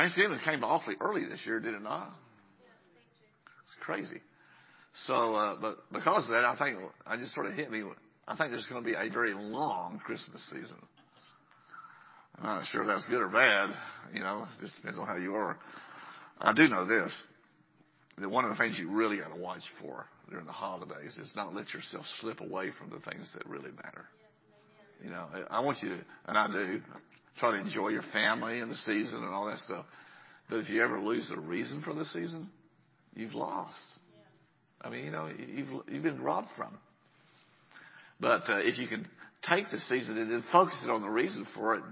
Thanksgiving came awfully early this year, did it not? It's crazy. So, uh, but because of that, I think I just sort of hit me. I think there's going to be a very long Christmas season. I'm not sure if that's good or bad. You know, it just depends on how you are. I do know this: that one of the things you really got to watch for during the holidays is not let yourself slip away from the things that really matter. You know, I want you to, and I do, try to enjoy your family and the season and all that stuff. But if you ever lose the reason for the season, you've lost. I mean, you know, you've you've been robbed from. But uh, if you can take the season and then focus it on the reason for it,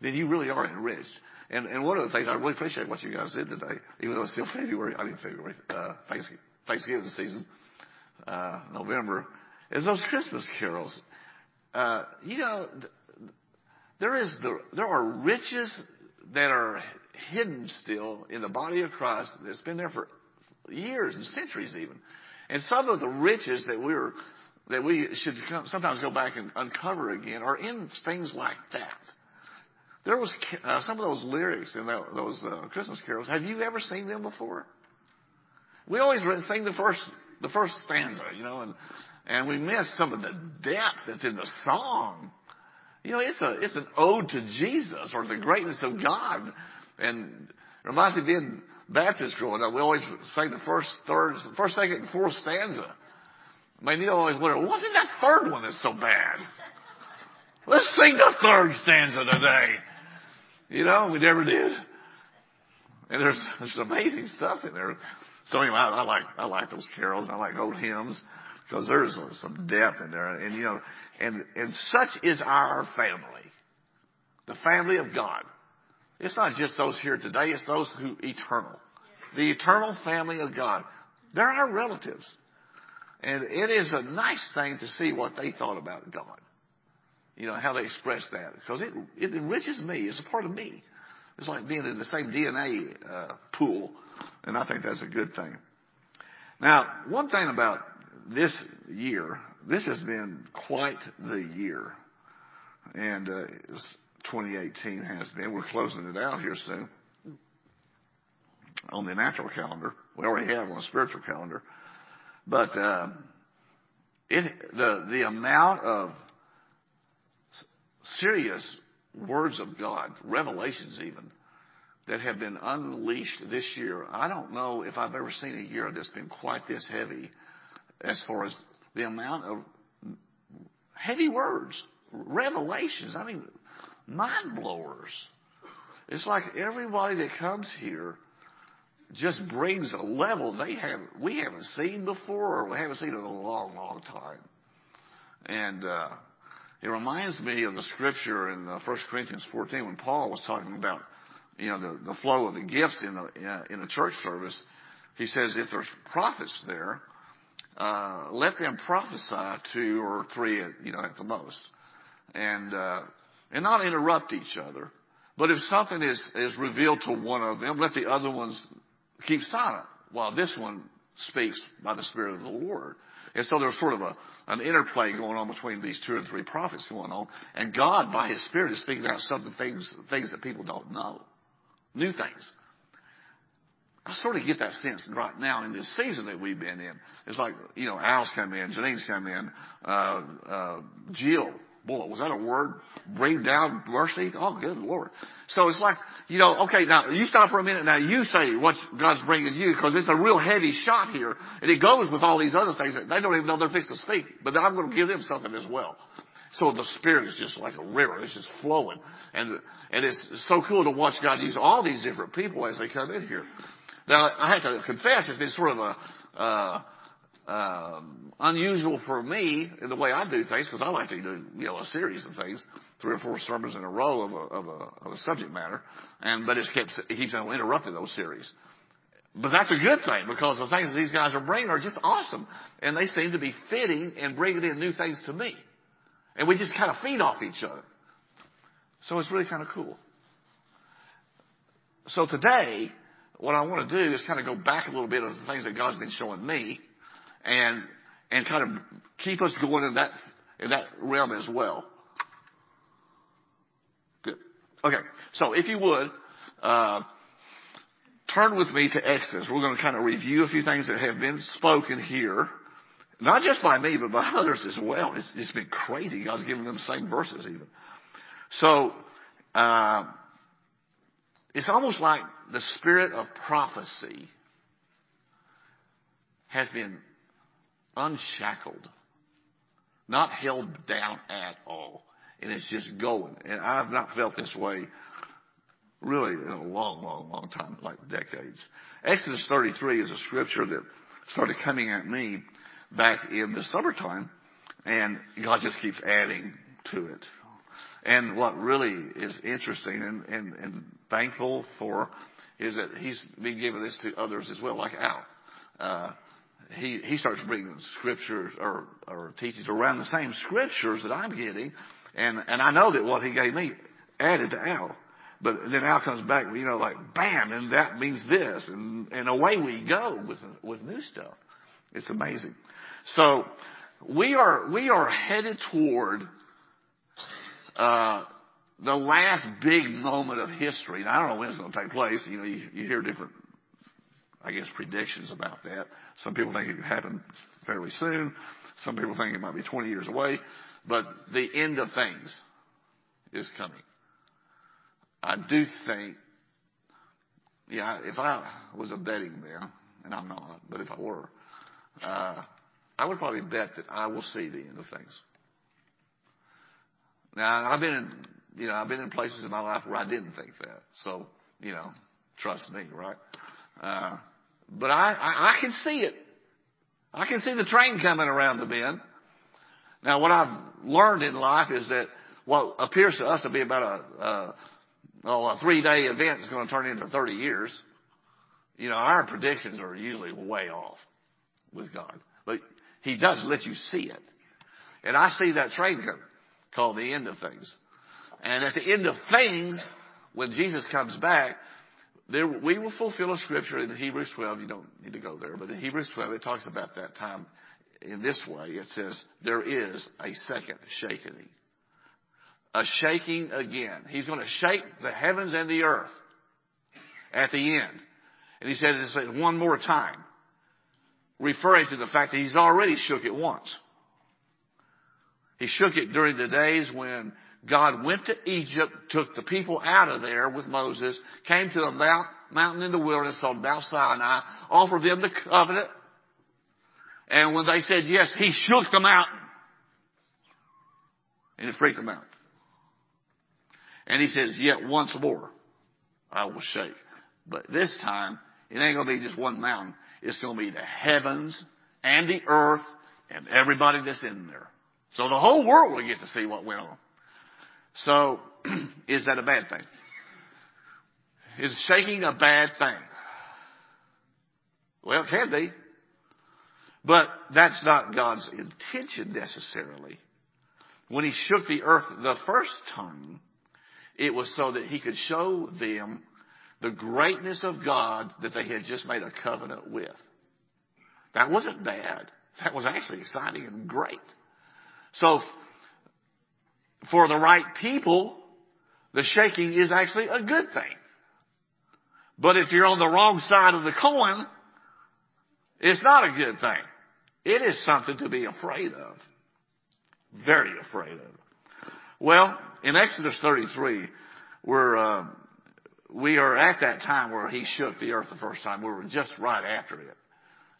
then you really are enriched. And, and one of the things I really appreciate what you guys did today, even though it's still February, I mean February, uh, Thanksgiving, season, uh, November, is those Christmas carols. You know, there is the, there are riches that are hidden still in the body of Christ that's been there for years and centuries even. And some of the riches that we're, that we should sometimes go back and uncover again are in things like that. There was uh, some of those lyrics in those uh, Christmas carols. Have you ever seen them before? We always sing the first the first stanza, you know, and and we miss some of the depth that's in the song. You know, it's a it's an ode to Jesus or the greatness of God, and it reminds me of being Baptist growing up. We always sang the first third, first, second, and fourth stanza. My Neil always wondered, wasn't that third one that's so bad? Let's sing the third stanza today. You know, we never did. And there's, there's amazing stuff in there. So anyway, I, I like, I like those carols. I like old hymns because there's some depth in there. And you know, and, and such is our family. The family of God. It's not just those here today, it's those who eternal. The eternal family of God. They're our relatives. And it is a nice thing to see what they thought about God you know, how they express that. Because it, it enriches me. It's a part of me. It's like being in the same DNA uh, pool. And I think that's a good thing. Now, one thing about this year, this has been quite the year. And uh, 2018 has been. We're closing it out here soon on the natural calendar. We already have on the spiritual calendar. But uh, it, the, the amount of serious words of God, revelations even, that have been unleashed this year. I don't know if I've ever seen a year that's been quite this heavy as far as the amount of heavy words, revelations. I mean, mind blowers. It's like everybody that comes here just brings a level they have we haven't seen before or we haven't seen in a long, long time. And uh, it reminds me of the scripture in 1 uh, Corinthians 14 when Paul was talking about, you know, the, the flow of the gifts in a, in a church service. He says if there's prophets there, let them prophesy two or three, you know, at the most, and uh, and not interrupt each other. But if something is is revealed to one of them, let the other ones keep silent while this one speaks by the Spirit of the Lord. And so there's sort of a, an interplay going on between these two or three prophets going on. And God, by His Spirit, is speaking out some things, things that people don't know. New things. I sort of get that sense right now in this season that we've been in. It's like, you know, Al's come in, Janine's come in, uh, uh, Jill Boy, was that a word? Bring down mercy? Oh, good Lord. So it's like, you know, okay, now you stop for a minute. Now you say what God's bringing you because it's a real heavy shot here. And it goes with all these other things that they don't even know they're fixed to speak. But I'm going to give them something as well. So the Spirit is just like a river. It's just flowing. And, and it's so cool to watch God use all these different people as they come in here. Now, I have to confess, it's been sort of uh, um, unusual for me in the way I do things because I like to do you know a series of things, three or four sermons in a row of a, of a, of a subject matter, and but it keeps on interrupting those series. But that's a good thing because the things that these guys are bringing are just awesome, and they seem to be fitting and bringing in new things to me, and we just kind of feed off each other. So it's really kind of cool. So today, what I want to do is kind of go back a little bit of the things that God's been showing me and and kind of keep us going in that in that realm as well. Good. Okay. So if you would, uh, turn with me to Exodus. We're going to kind of review a few things that have been spoken here. Not just by me, but by others as well. It's, it's been crazy. God's given them the same verses even. It's almost like the spirit of prophecy has been unshackled, not held down at all. And it's just going. And I've not felt this way really in a long, long, long time, like decades. Exodus 33 is a scripture that started coming at me back in the summertime, and God just keeps adding to it. And what really is interesting and, and, and thankful for is that he's been giving this to others as well, like Al. Uh, he, he starts bringing scriptures or, or teachings around the same scriptures that I'm getting. And, and I know that what he gave me added to Al. But then Al comes back, you know, like bam, and that means this, and, and away we go with, with new stuff. It's amazing. So we are, we are headed toward, uh, the last big moment of history. And I don't know when it's going to take place. You know, you, you hear different, I guess, predictions about that. Some people think it could happen fairly soon. Some people think it might be 20 years away. But the end of things is coming. I do think, yeah, if I was a betting man, and I'm not, but if I were, uh, I would probably bet that I will see the end of things. Now, I've been in, you know, I've been in places in my life where I didn't think that. So, you know, trust me, right? Uh, but I, I, I can see it. I can see the train coming around the bend. Now, what I've learned in life is that what appears to us to be about a, a, oh, a three day event is going to turn into 30 years. You know, our predictions are usually way off with God. But He does let you see it. And I see that train coming called the end of things. And at the end of things, when Jesus comes back, there, we will fulfill a scripture in Hebrews 12. You don't need to go there, but in Hebrews 12, it talks about that time in this way. It says, there is a second shaking. A shaking again. He's going to shake the heavens and the earth at the end. And he said it one more time, referring to the fact that he's already shook it once. He shook it during the days when God went to Egypt, took the people out of there with Moses, came to a mount, mountain in the wilderness called Mount Sinai, offered them the covenant, and when they said yes, he shook the mountain. And it freaked them out. And he says, yet once more, I will shake. But this time, it ain't gonna be just one mountain. It's gonna be the heavens and the earth and everybody that's in there. So the whole world will get to see what went on. So, is that a bad thing? Is shaking a bad thing? Well, it can be. But that's not God's intention necessarily. When he shook the earth the first time, it was so that he could show them the greatness of God that they had just made a covenant with. That wasn't bad. That was actually exciting and great. So for the right people, the shaking is actually a good thing. But if you're on the wrong side of the coin, it's not a good thing. It is something to be afraid of. Very afraid of. Well, in Exodus 33, we're, uh, we are at that time where he shook the earth the first time. We were just right after it.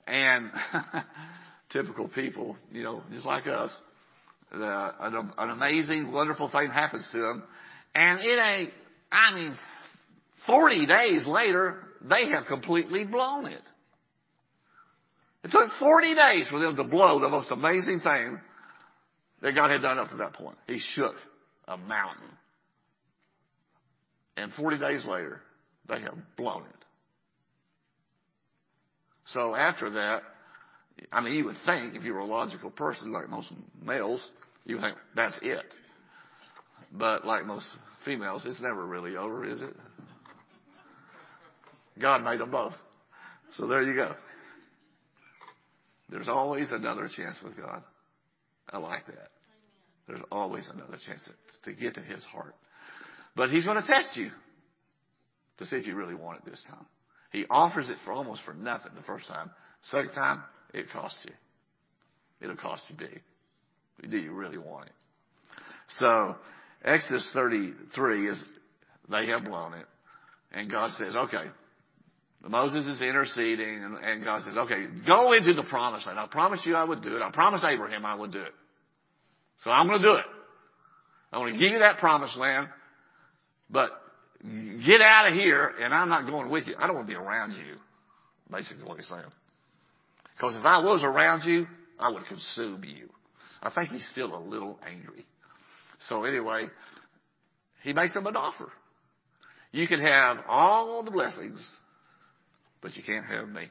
And typical people, you know, just like us, an, amazing, wonderful thing happens to them. And it ain't, I mean, 40 days later, they have completely blown it. It took 40 days for them to blow the most amazing thing that God had done up to that point. He shook a mountain. And 40 days later, they have blown it. So after that, I mean, you would think if you were a logical person like most males, you think that's it. But like most females, it's never really over, is it? God made them both. So there you go. There's always another chance with God. I like that. There's always another chance to get to His heart. But He's going to test you to see if you really want it this time. He offers it for almost for nothing the first time. Second time, it costs you. It'll cost you big. Do you really want it? So Exodus 33 is they have blown it. And God says, okay, Moses is interceding and, and God says, okay, go into the promised land. I promised you I would do it. I promised Abraham I would do it. So I'm going to do it. I'm going to give you that promised land, but get out of here and I'm not going with you. I don't want to be around you. Basically what he's saying. Because if I was around you, I would consume you. I think he's still a little angry. So anyway, he makes them an offer. You can have all the blessings, but you can't have me.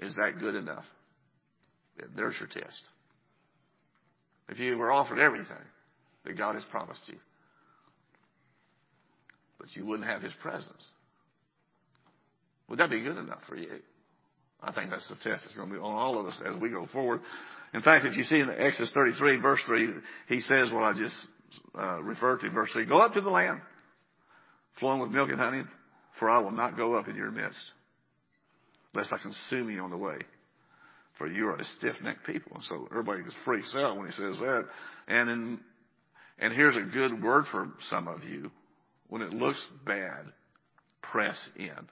Is that good enough? There's your test. If you were offered everything that God has promised you, but you wouldn't have His presence, would that be good enough for you? I think that's the test that's going to be on all of us as we go forward. In fact, if you see in Exodus 33, verse 3, he says what I just uh, referred to, verse 3, Go up to the land flowing with milk and honey, for I will not go up in your midst, lest I consume you on the way. For you are a stiff-necked people. And so everybody just freaks out when he says that. And in, and here's a good word for some of you. When it looks bad, press in.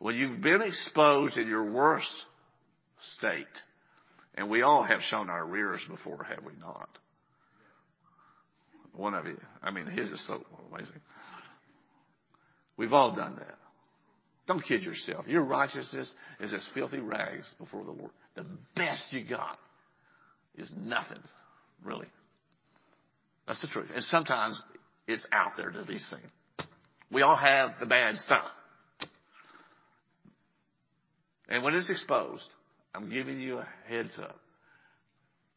When you've been exposed in your worst state, and we all have shown our rears before, have we not? One of you. I mean, his is so amazing. We've all done that. Don't kid yourself. Your righteousness is as filthy rags before the Lord. The best you got is nothing, really. That's the truth. And sometimes it's out there to be seen. We all have the bad stuff. And when it's exposed, I'm giving you a heads up.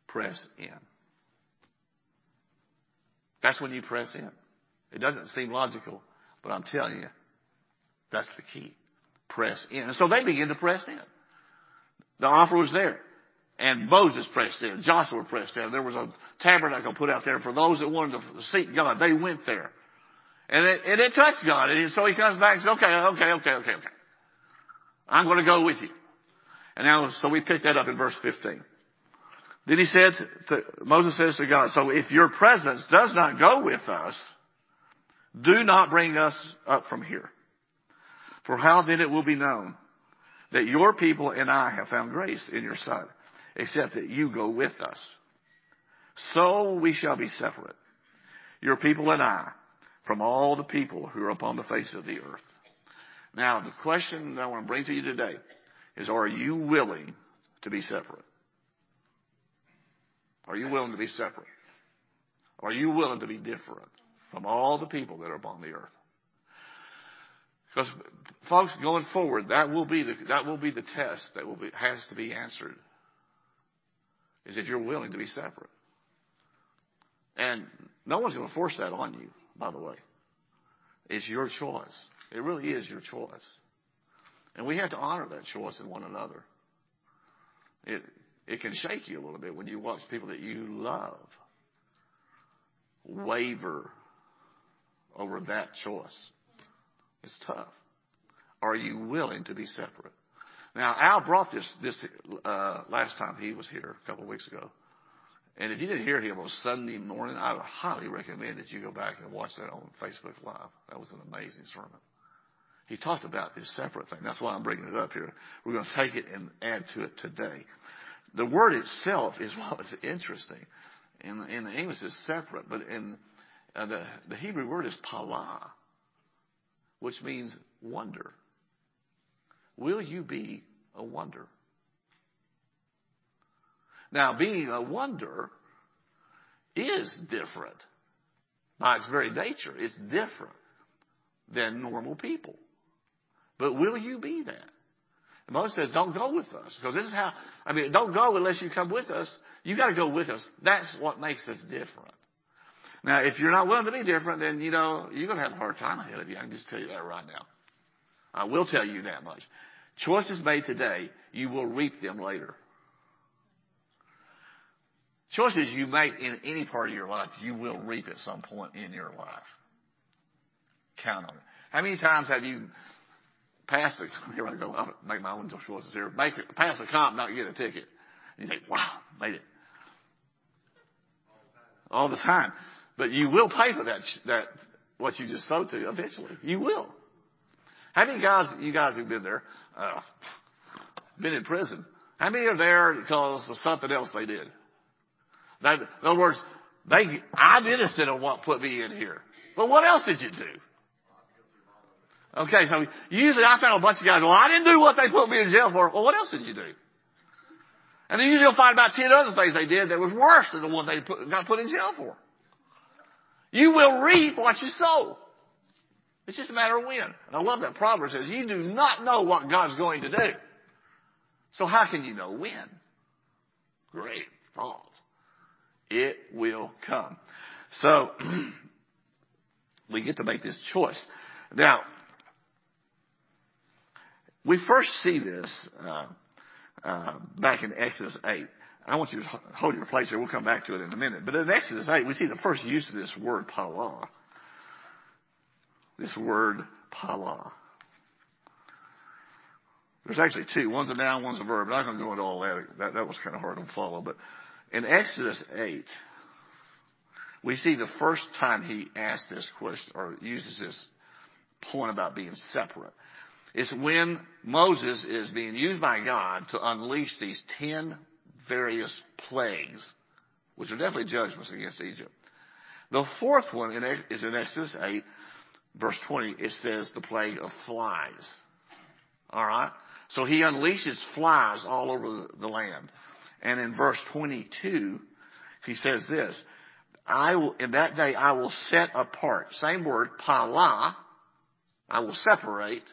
Press in. That's when you press in. It doesn't seem logical, but I'm telling you, that's the key. Press in. And so they begin to press in. The offer was there. And Moses pressed in. Joshua pressed in. There was a tabernacle put out there for those that wanted to seek God. They went there. And it, and it touched God. And so he comes back and says, okay, okay, okay, okay, okay. I'm going to go with you. And now, so we pick that up in verse 15. Then he said, to, Moses says to God, so if your presence does not go with us, do not bring us up from here. For how then it will be known that your people and I have found grace in your sight, except that you go with us. So we shall be separate, your people and I, from all the people who are upon the face of the earth. Now, the question that I want to bring to you today is, are you willing to be separate? Are you willing to be separate? Are you willing to be different from all the people that are upon the earth? Because, folks, going forward, that will be the, that will be the test that will be, has to be answered. Is if you're willing to be separate. And no one's going to force that on you, by the way. It's your choice. It really is your choice. And we have to honor that choice in one another. It, it can shake you a little bit when you watch people that you love waver over that choice. It's tough. Are you willing to be separate? Now, Al brought this this uh, last time he was here a couple of weeks ago, and if you didn't hear him on Sunday morning, I would highly recommend that you go back and watch that on Facebook Live. That was an amazing sermon. He talked about this separate thing. That's why I'm bringing it up here. We're going to take it and add to it today. The word itself is what's interesting. In, in the English, it's separate, but in uh, the, the Hebrew word is pala, which means wonder. Will you be a wonder? Now, being a wonder is different. By its very nature, it's different than normal people. But will you be that? And Moses says, don't go with us. Because this is how, I mean, don't go unless you come with us. You gotta go with us. That's what makes us different. Now, if you're not willing to be different, then, you know, you're gonna have a hard time ahead of you. I can just tell you that right now. I will tell you that much. Choices made today, you will reap them later. Choices you make in any part of your life, you will reap at some point in your life. Count on it. How many times have you passed a, here I go, I'll make my own choices here, make, pass a comp, not get a ticket. And you think, wow, made it. All the time. But you will pay for that, that, what you just sold to eventually. You will. How many guys, you guys who've been there, uh, been in prison, how many are there because of something else they did? That, in other words, they, I'm innocent of what put me in here. But what else did you do? Okay, so usually I found a bunch of guys, well, I didn't do what they put me in jail for. Well, what else did you do? And then usually you'll find about ten other things they did that was worse than the one they put, got put in jail for. You will reap what you sow. It's just a matter of when. And I love that Proverbs says, you do not know what God's going to do. So how can you know when? Great thought. It will come. So, we get to make this choice. Now, we first see this uh, uh, back in Exodus 8. I want you to hold your place here. We'll come back to it in a minute. But in Exodus 8, we see the first use of this word pala. This word pala. There's actually two. One's a noun, one's a verb. I'm not going to go into all that. That, that was kind of hard to follow. But in Exodus 8, we see the first time he asked this question or uses this point about being separate. It's when Moses is being used by God to unleash these ten various plagues, which are definitely judgments against Egypt. The fourth one is in Exodus 8, verse 20. It says the plague of flies. Alright? So he unleashes flies all over the land. And in verse 22, he says this, I will, in that day I will set apart, same word, pala, I will separate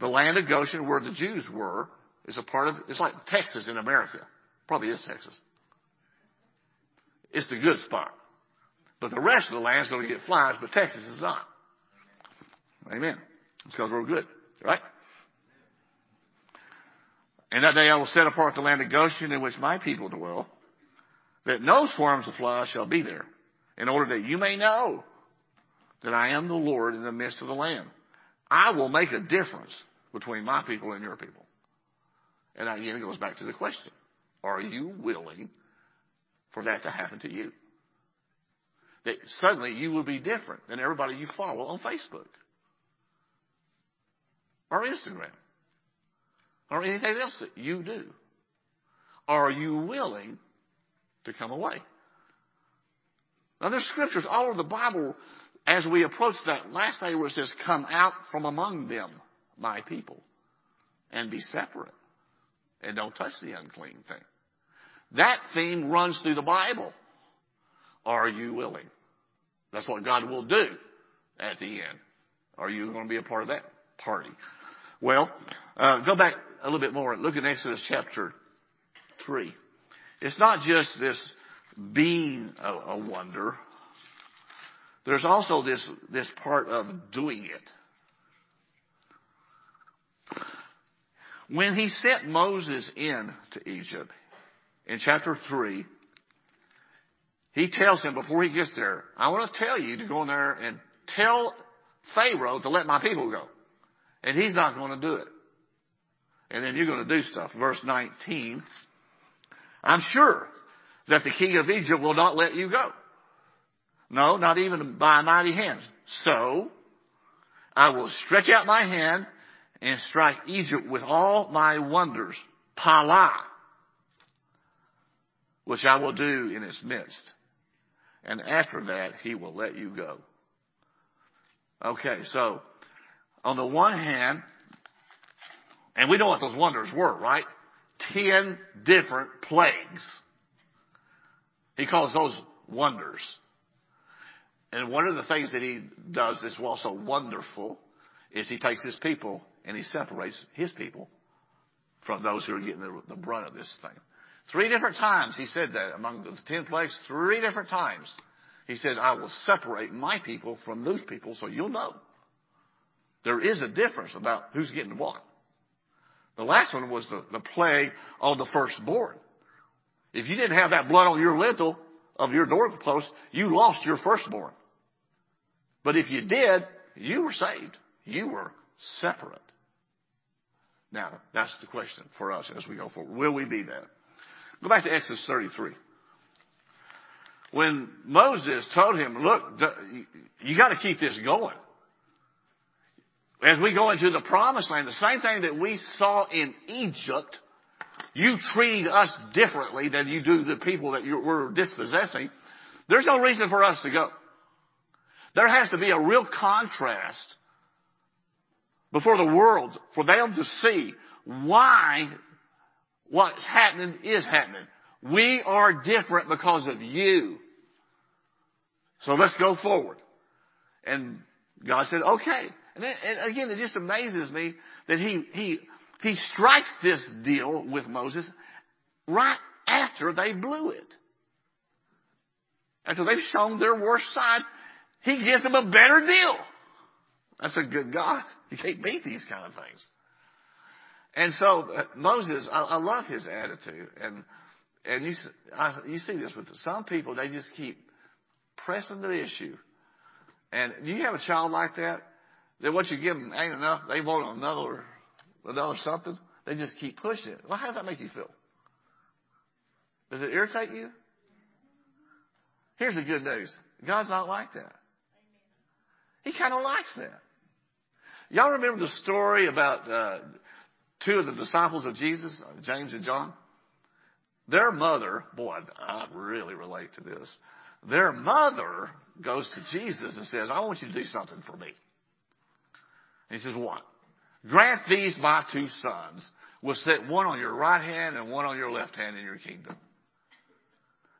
the land of Goshen where the Jews were is a part of, it's like Texas in America. Probably is Texas. It's the good spot. But the rest of the land is going to get flies, but Texas is not. Amen. It's because we're good, right? And that day I will set apart the land of Goshen in which my people dwell, that no swarms of flies shall be there, in order that you may know that I am the Lord in the midst of the land. I will make a difference between my people and your people. And again, it goes back to the question. Are you willing for that to happen to you? That suddenly you will be different than everybody you follow on Facebook or Instagram or anything else that you do. Are you willing to come away? Now there's scriptures all over the Bible as we approach that last day where it says, come out from among them, my people, and be separate. And don't touch the unclean thing. That theme runs through the Bible. Are you willing? That's what God will do at the end. Are you going to be a part of that party? Well, uh, go back a little bit more. And look at Exodus chapter 3. It's not just this being a, a wonder. There's also this, this part of doing it. When he sent Moses in to Egypt in chapter 3, he tells him before he gets there, I want to tell you to go in there and tell Pharaoh to let my people go. And he's not going to do it. And then you're going to do stuff. Verse 19. I'm sure that the king of Egypt will not let you go. No, not even by mighty hand. So, I will stretch out my hand and strike Egypt with all my wonders. Pala. Which I will do in its midst. And after that, he will let you go. Okay, so, on the one hand, and we know what those wonders were, right? Ten different plagues. He calls those wonders. And one of the things that he does that's also wonderful is he takes his people and he separates his people from those who are getting the, brunt of this thing. Three different times he said that among the ten plagues, three different times. He said, I will separate my people from those people so you'll know. There is a difference about who's getting what. The last one was the, the plague on the firstborn. If you didn't have that blood on your lintel of your doorpost, you lost your firstborn. But if you did, you were saved. You were separate. Now, that's the question for us as we go forward. Will we be that? Go back to Exodus 33. When Moses told him, look, you got to keep this going. As we go into the promised land, the same thing that we saw in Egypt, you treat us differently than you do the people that you were dispossessing. There's no reason for us to go. There has to be a real contrast before the world for them to see why what's happening is happening. We are different because of you. So let's go forward. And God said, okay. And, again, it just amazes me that he, he, he strikes this deal with Moses right after they blew it. After they've shown their worst side, he gives them a better deal. That's a good God. You can't beat these kind of things. And so uh, Moses, I, I, love his attitude, and and you I, you see this with some people. They just keep pressing the issue. And you have a child like that, that what you give them ain't enough. They want another another something. They just keep pushing it. Well, how does that make you feel? Does it irritate you? Here's the good news. God's not like that. He kind of likes that. Y'all remember the story about uh, two of the disciples of Jesus, James and John? Their mother, boy, I really relate to this. Their mother goes to Jesus and says, I want you to do something for me. And he says, what? Grant these my two sons will sit one on your right hand and one on your left hand in your kingdom.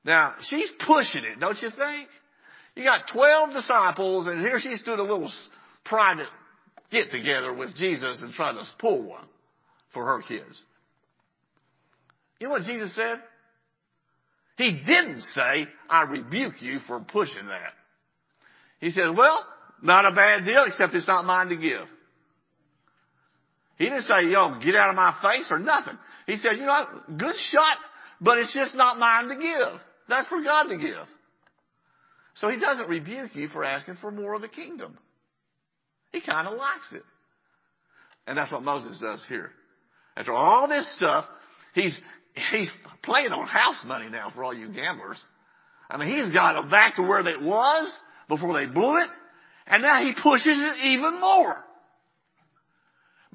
Now, she's pushing it, don't you think? You got 12 disciples and here she's doing a little private get together with Jesus and try to pull one for her kids. You know what Jesus said? He didn't say, I rebuke you for pushing that. He said, well, not a bad deal, except it's not mine to give. He didn't say, yo, get out of my face or nothing. He said, you know, good shot, but it's just not mine to give. That's for God to give. So he doesn't rebuke you for asking for more of the kingdom. He kind of likes it. And that's what Moses does here. After all this stuff, he's, he's playing on house money now for all you gamblers. I mean, he's got it back to where it was before they blew it, and now he pushes it even more.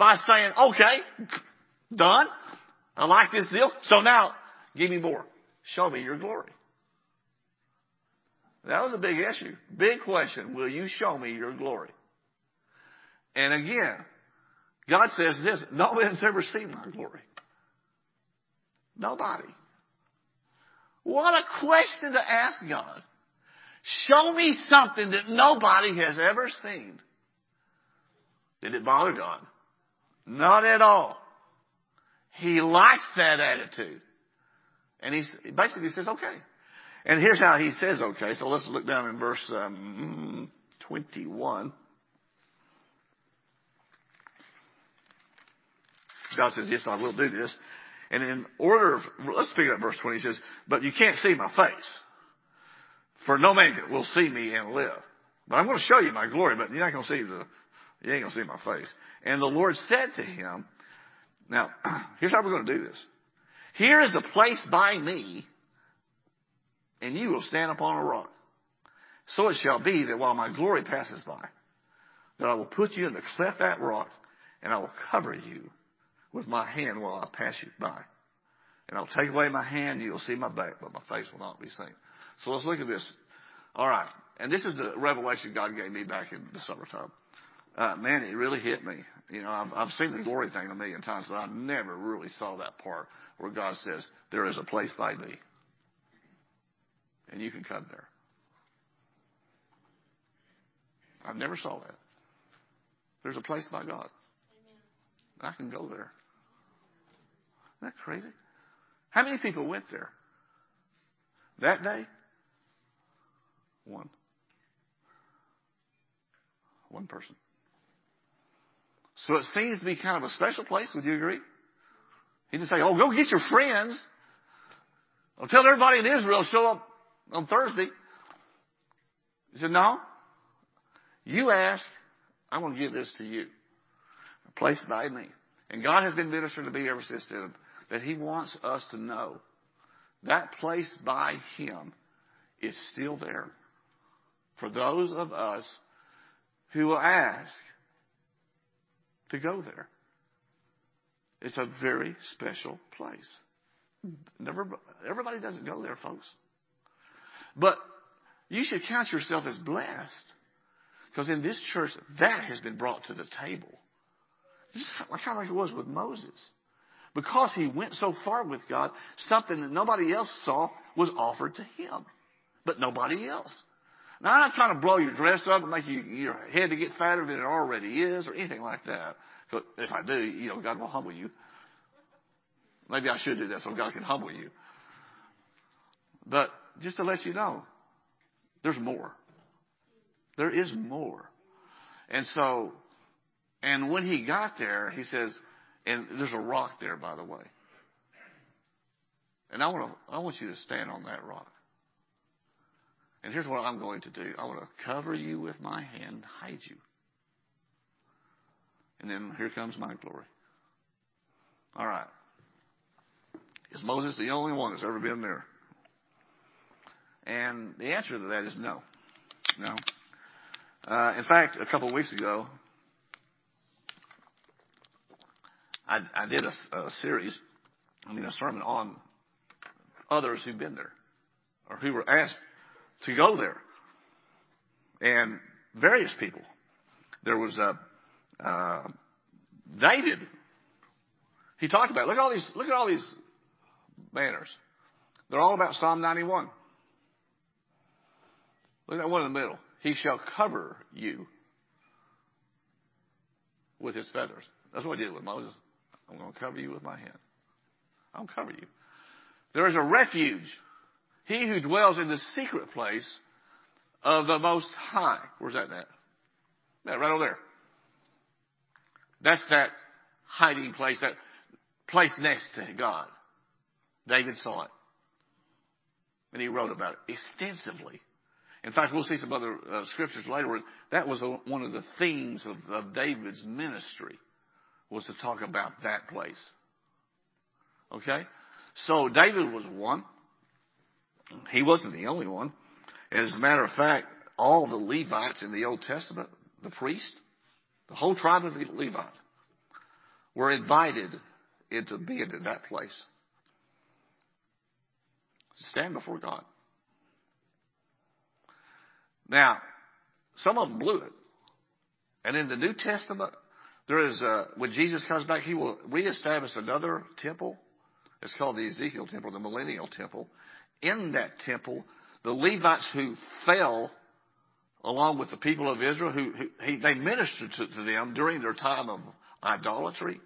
By saying, okay, done. I like this deal. So now, give me more. Show me your glory. That was a big issue. Big question. Will you show me your glory? And again, God says this, nobody's ever seen my glory. Nobody. What a question to ask God. Show me something that nobody has ever seen. Did it bother God? Not at all. He likes that attitude. And he basically says, okay. And here's how he says okay. So let's look down in verse um, 21. God says, yes, I will do this. And in order of, let's pick up verse 20. He says, but you can't see my face. For no man will see me and live. But I'm going to show you my glory, but you're not going to see the, you ain't to see my face. And the Lord said to him, now, here's how we're to do this. Here is a place by me, and you will stand upon a rock. So it shall be that while my glory passes by, that I will put you in the cleft that rock, and I will cover you with my hand while I pass you by. And I'll take away my hand, and you'll see my back, but my face will not be seen. So let's look at this. All right. And this is the revelation God gave me back in the summertime. Uh, man, it really hit me. You know, I've, I've seen the glory thing a million times, but I never really saw that part where God says, there is a place by me. And you can come there. I never saw that. There's a place by God. I can go there. Isn't that crazy? How many people went there? That day? One. One person. So it seems to be kind of a special place. Would you agree? He didn't say, oh, go get your friends. I'll tell everybody in Israel show up on Thursday. He said, no. You ask, I'm going to give this to you. A place by me. And God has been ministering to me ever since then that He wants us to know that place by Him is still there for those of us who will ask to go there. It's a very special place. Never, Everybody doesn't go there, folks. But you should count yourself as blessed because in this church, that has been brought to the table. Just kind of like it was with Moses. Because he went so far with God, something that nobody else saw was offered to him. But nobody else. Now, I'm not trying to blow your dress up and make you, your head to get fatter than it already is or anything like that. But if I do, you know, God will humble you. Maybe I should do that so God can humble you. But just to let you know, there's more. There is more. And so, and when he got there, he says, and there's a rock there, by the way. And I want to, I want you to stand on that rock. And here's what I'm going to do. I want to cover you with my hand, hide you. And then here comes my glory. All right. Is Moses the only one that's ever been there? And the answer to that is no. No. Uh, in fact, a couple of weeks ago, I, I did a, a series, I mean, a sermon on others who've been there or who were asked to go there. And various people. There was uh, uh, David. He talked about look at all these look at all these banners. They're all about Psalm 91. Look at that one in the middle. He shall cover you with his feathers. That's what he did with Moses. I'm going to cover you with my hand. I'll cover you. There is a refuge. He who dwells in the secret place of the Most High. Where's that at? Yeah, right over there. That's that hiding place, that place next to God. David saw it. And he wrote about it extensively. In fact, we'll see some other uh, scriptures later. That was a, one of the themes of, of David's ministry was to talk about that place. Okay? So David was one. He wasn't the only one. As a matter of fact, all the Levites in the Old Testament, the priest, the whole tribe of the Levite, were invited into being in that place. To stand before God. Now, some of them blew it. And in the New Testament, there is, a, when Jesus comes back, he will reestablish another temple. It's called the Ezekiel temple, the millennial temple. In that temple, the Levites who fell along with the people of Israel, who, who he, they ministered to, to, them during their time of idolatry.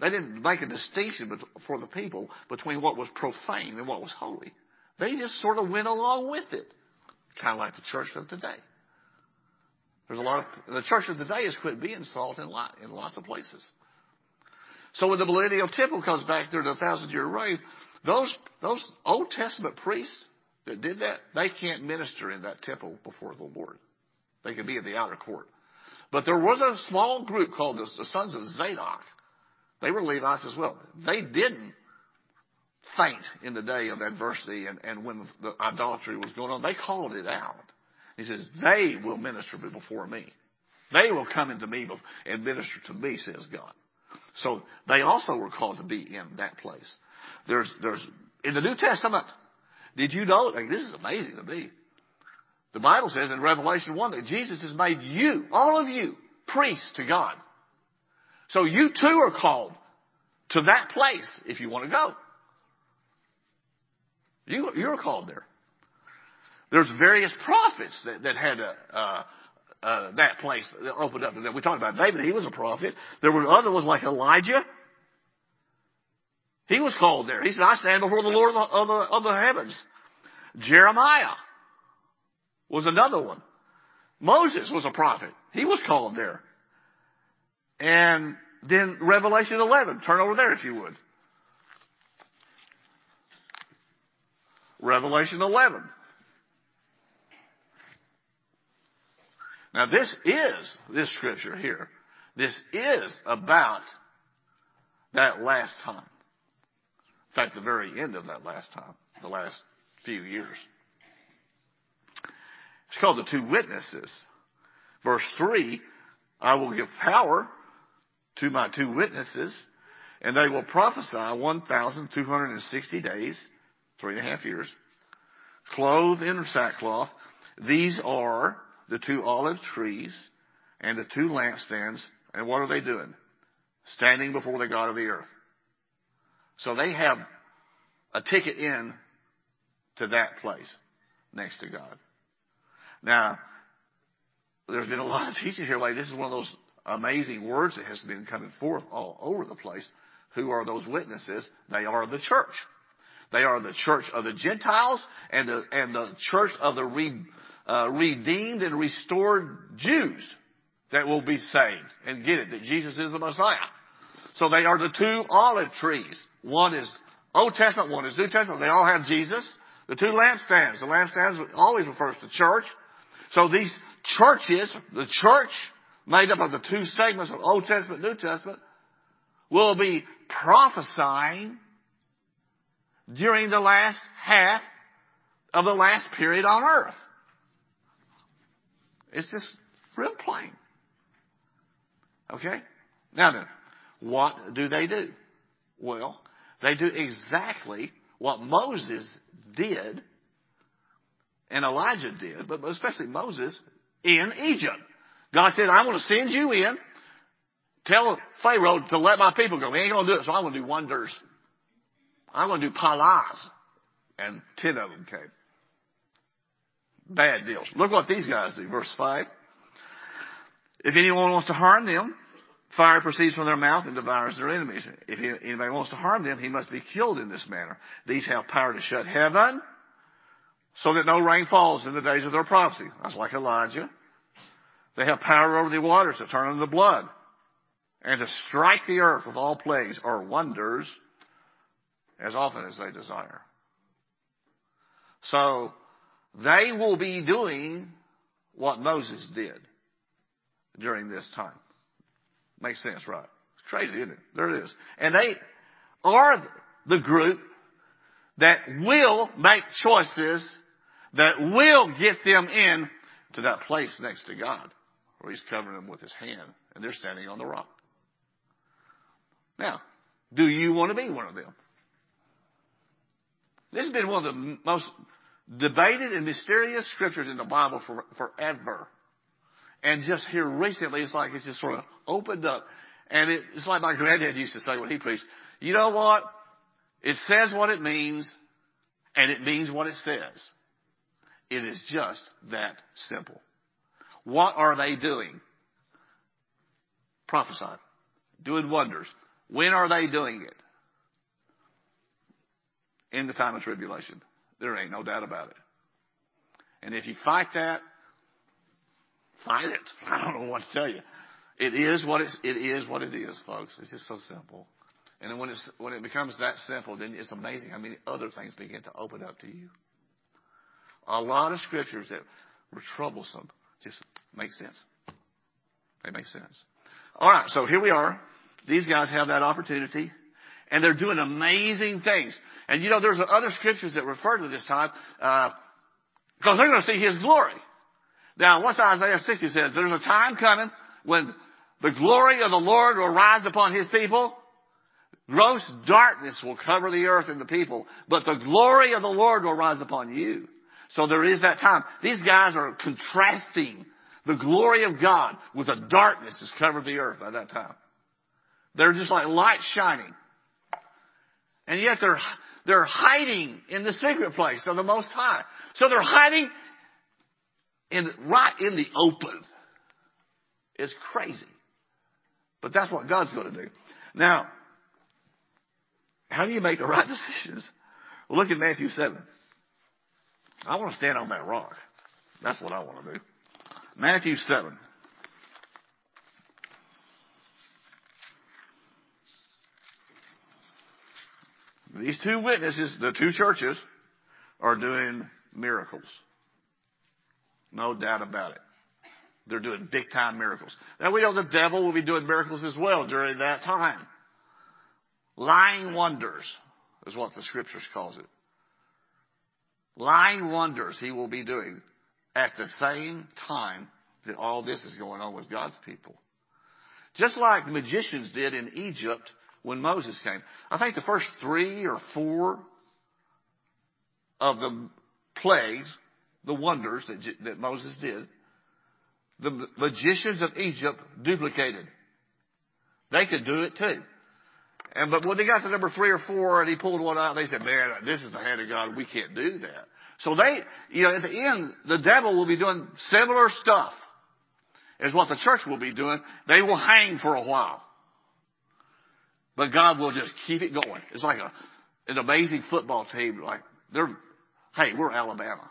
They didn't make a distinction for the people between what was profane and what was holy. They just sort of went along with it. Kind of like the church of today. There's a lot of, the church of today has quit being salt in, lot, in lots of places. So when the millennial temple comes back during the thousand year reign, those, those Old Testament priests that did that, they can't minister in that temple before the Lord. They can be in the outer court. But there was a small group called the, sons of Zadok. They were Levites as well. They didn't faint in the day of adversity and, and when the idolatry was going on. They called it out. He says, they will minister before me. They will come into me and minister to me, says God. So they also were called to be in that place. There's, there's, in the New Testament, did you know, like, this is amazing to me. The Bible says in Revelation 1 that Jesus has made you, all of you, priests to God. So you too are called to that place if you want to go. You, you're called there. There's various prophets that, that had uh, that place that opened up. We talked about David. He was a prophet. There were other ones like Elijah. He was called there. He said, I stand before the Lord of the, of the, of the heavens. Jeremiah was another one. Moses was a prophet. He was called there. And then Revelation 11. Turn over there if you would. Revelation 11. Now this is, this scripture here, this is about that last time. In fact, the very end of that last time, the last few years. It's called the two witnesses. Verse 3, I will give power to my two witnesses, and they will prophesy 1,260 days, three and a half years, clothed in sackcloth. These are the two olive trees and the two lampstands. And what are they doing? Standing before the God of the earth. So they have a ticket in to that place next to God. Now, there's been a lot of teaching here lately. This is one of those amazing words that has been coming forth all over the place. Who are those witnesses? They are the church. They are the church of the Gentiles and the, and the church of the re, Uh, redeemed and restored Jews that will be saved and get it, that Jesus is the Messiah. So they are the two olive trees. One is Old Testament, one is New Testament. They all have Jesus. The two lampstands. The lampstands always refers to church. So these churches, the church, made up of the two segments of Old Testament, New Testament, will be prophesying during the last half of the last period on earth. It's just real plain. Okay? Now then, what do they do? Well, they do exactly what Moses did and Elijah did, but especially Moses in Egypt. God said, I'm going to send you in. Tell Pharaoh to let my people go. He ain't going to do it, so I'm going to do wonders. I'm going to do palas. And ten of them came. Bad deals. Look what these guys do. Verse 5. If anyone wants to harm them, fire proceeds from their mouth and devours their enemies. If anybody wants to harm them, he must be killed in this manner. These have power to shut heaven so that no rain falls in the days of their prophecy. That's like Elijah. They have power over the waters to turn them to blood and to strike the earth with all plagues or wonders as often as they desire. So they will be doing what Moses did during this time. Makes sense, right? It's crazy, isn't it? There it is. And they are the group that will make choices that will get them in to that place next to God where he's covering them with his hand and they're standing on the rock. Now, do you want to be one of them? This has been one of the most debated and mysterious scriptures in the Bible for, forever. And just here recently, it's like it's just sort of opened up. And it, it's like my granddad used to say when he preached, you know what? It says what it means, and it means what it says. It is just that simple. What are they doing? Prophesying. Doing wonders. When are they doing it? In the time of tribulation. There ain't no doubt about it. And if you fight that, fight it. I don't know what to tell you. It is what it's, it is what it is, folks. It's just so simple. And then when it's, when it becomes that simple, then it's amazing how many other things begin to open up to you. A lot of scriptures that were troublesome just make sense. They make sense. All right, so here we are. These guys have that opportunity, and they're doing amazing things. And you know, there's other scriptures that refer to this time because uh, they're going to see His glory. Now, what's Isaiah 60 says? There's a time coming when the glory of the Lord will rise upon His people. Gross darkness will cover the earth and the people, but the glory of the Lord will rise upon you. So there is that time. These guys are contrasting the glory of God with the darkness that's covered the earth by that time. They're just like light shining. And yet they're, they're hiding in the secret place of the Most High. So they're hiding in, right in the open. It's crazy. But that's what God's going to do. Now, how do you make the right decisions? Well, look at Matthew 7. I want to stand on that rock. That's what I want to do. Matthew 7. These two witnesses, the two churches, are doing miracles. No doubt about it. They're doing big time miracles. Now we know the devil will be doing miracles as well during that time. Lying wonders is what the scriptures calls it. Lying wonders he will be doing at the same time that all this is going on with God's people. Just like magicians did in Egypt when Moses came. I think the first three or four of the plagues, the wonders that, that Moses did, the magicians of Egypt duplicated. They could do it too. And but when they got to number three or four and he pulled one out, they said, "Man, this is the hand of God. We can't do that." So they, you know, at the end, the devil will be doing similar stuff as what the church will be doing. They will hang for a while, but God will just keep it going. It's like a an amazing football team. Like they're, hey, we're Alabama.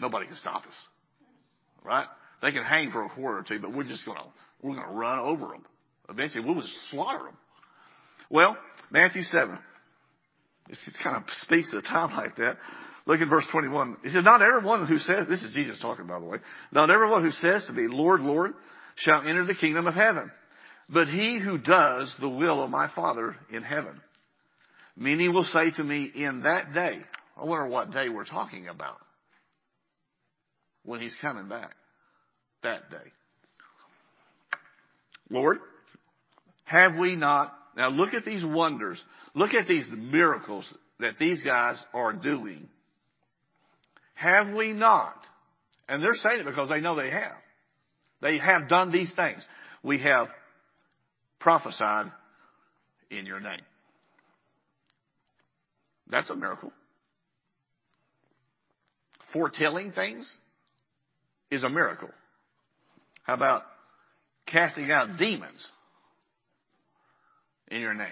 Nobody can stop us, right? They can hang for a quarter or two, but we're just gonna we're gonna run over them. Eventually, we'll just slaughter them. Well, Matthew 7. It kind of speaks at a time like that. Look at verse 21. He said, Not everyone who says, this is Jesus talking by the way, not everyone who says to me, Lord, Lord, shall enter the kingdom of heaven, but he who does the will of my Father in heaven. Many will say to me in that day, I wonder what day we're talking about when he's coming back. That day. Lord, have we not? Now look at these wonders. Look at these miracles that these guys are doing. Have we not? And they're saying it because they know they have. They have done these things. We have prophesied in your name. That's a miracle. Foretelling things is a miracle. How about casting out demons? in your name.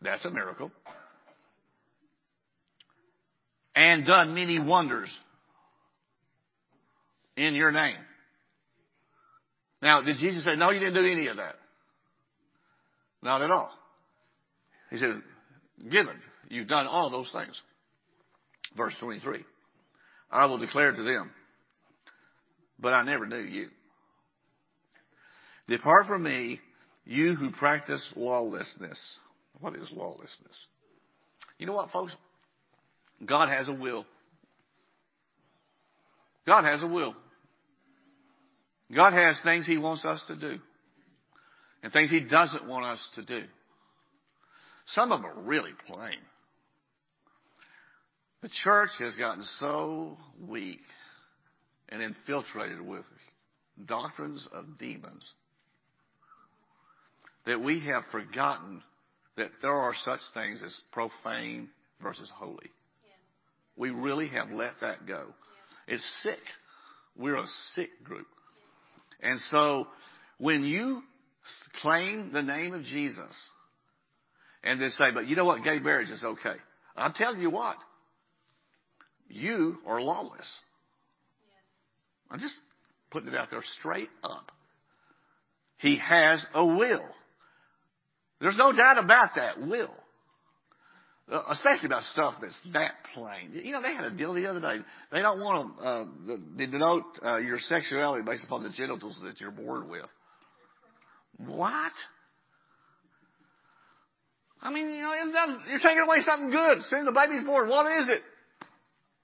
That's a miracle. And done many wonders in your name. Now, did Jesus say, no, you didn't do any of that? Not at all. He said, given, you've done all those things. Verse 23. I will declare to them, but I never knew you. Depart from me, you who practice lawlessness. What is lawlessness? You know what, folks? God has a will. God has a will. God has things He wants us to do and things He doesn't want us to do. Some of them are really plain. The church has gotten so weak and infiltrated with doctrines of demons that we have forgotten that there are such things as profane versus holy. Yeah. We really have let that go. Yeah. It's sick. We're a sick group. Yeah. And so when you claim the name of Jesus and then say, but you know what, gay marriage is okay. I'm telling you what, you are lawless. I'm just putting it out there straight up. He has a will. There's no doubt about that will. Uh, especially about stuff that's that plain. You know, they had a deal the other day. They don't want to uh, denote uh, your sexuality based upon the genitals that you're born with. What? I mean, you know, you're taking away something good. Soon as the baby's born, what is it?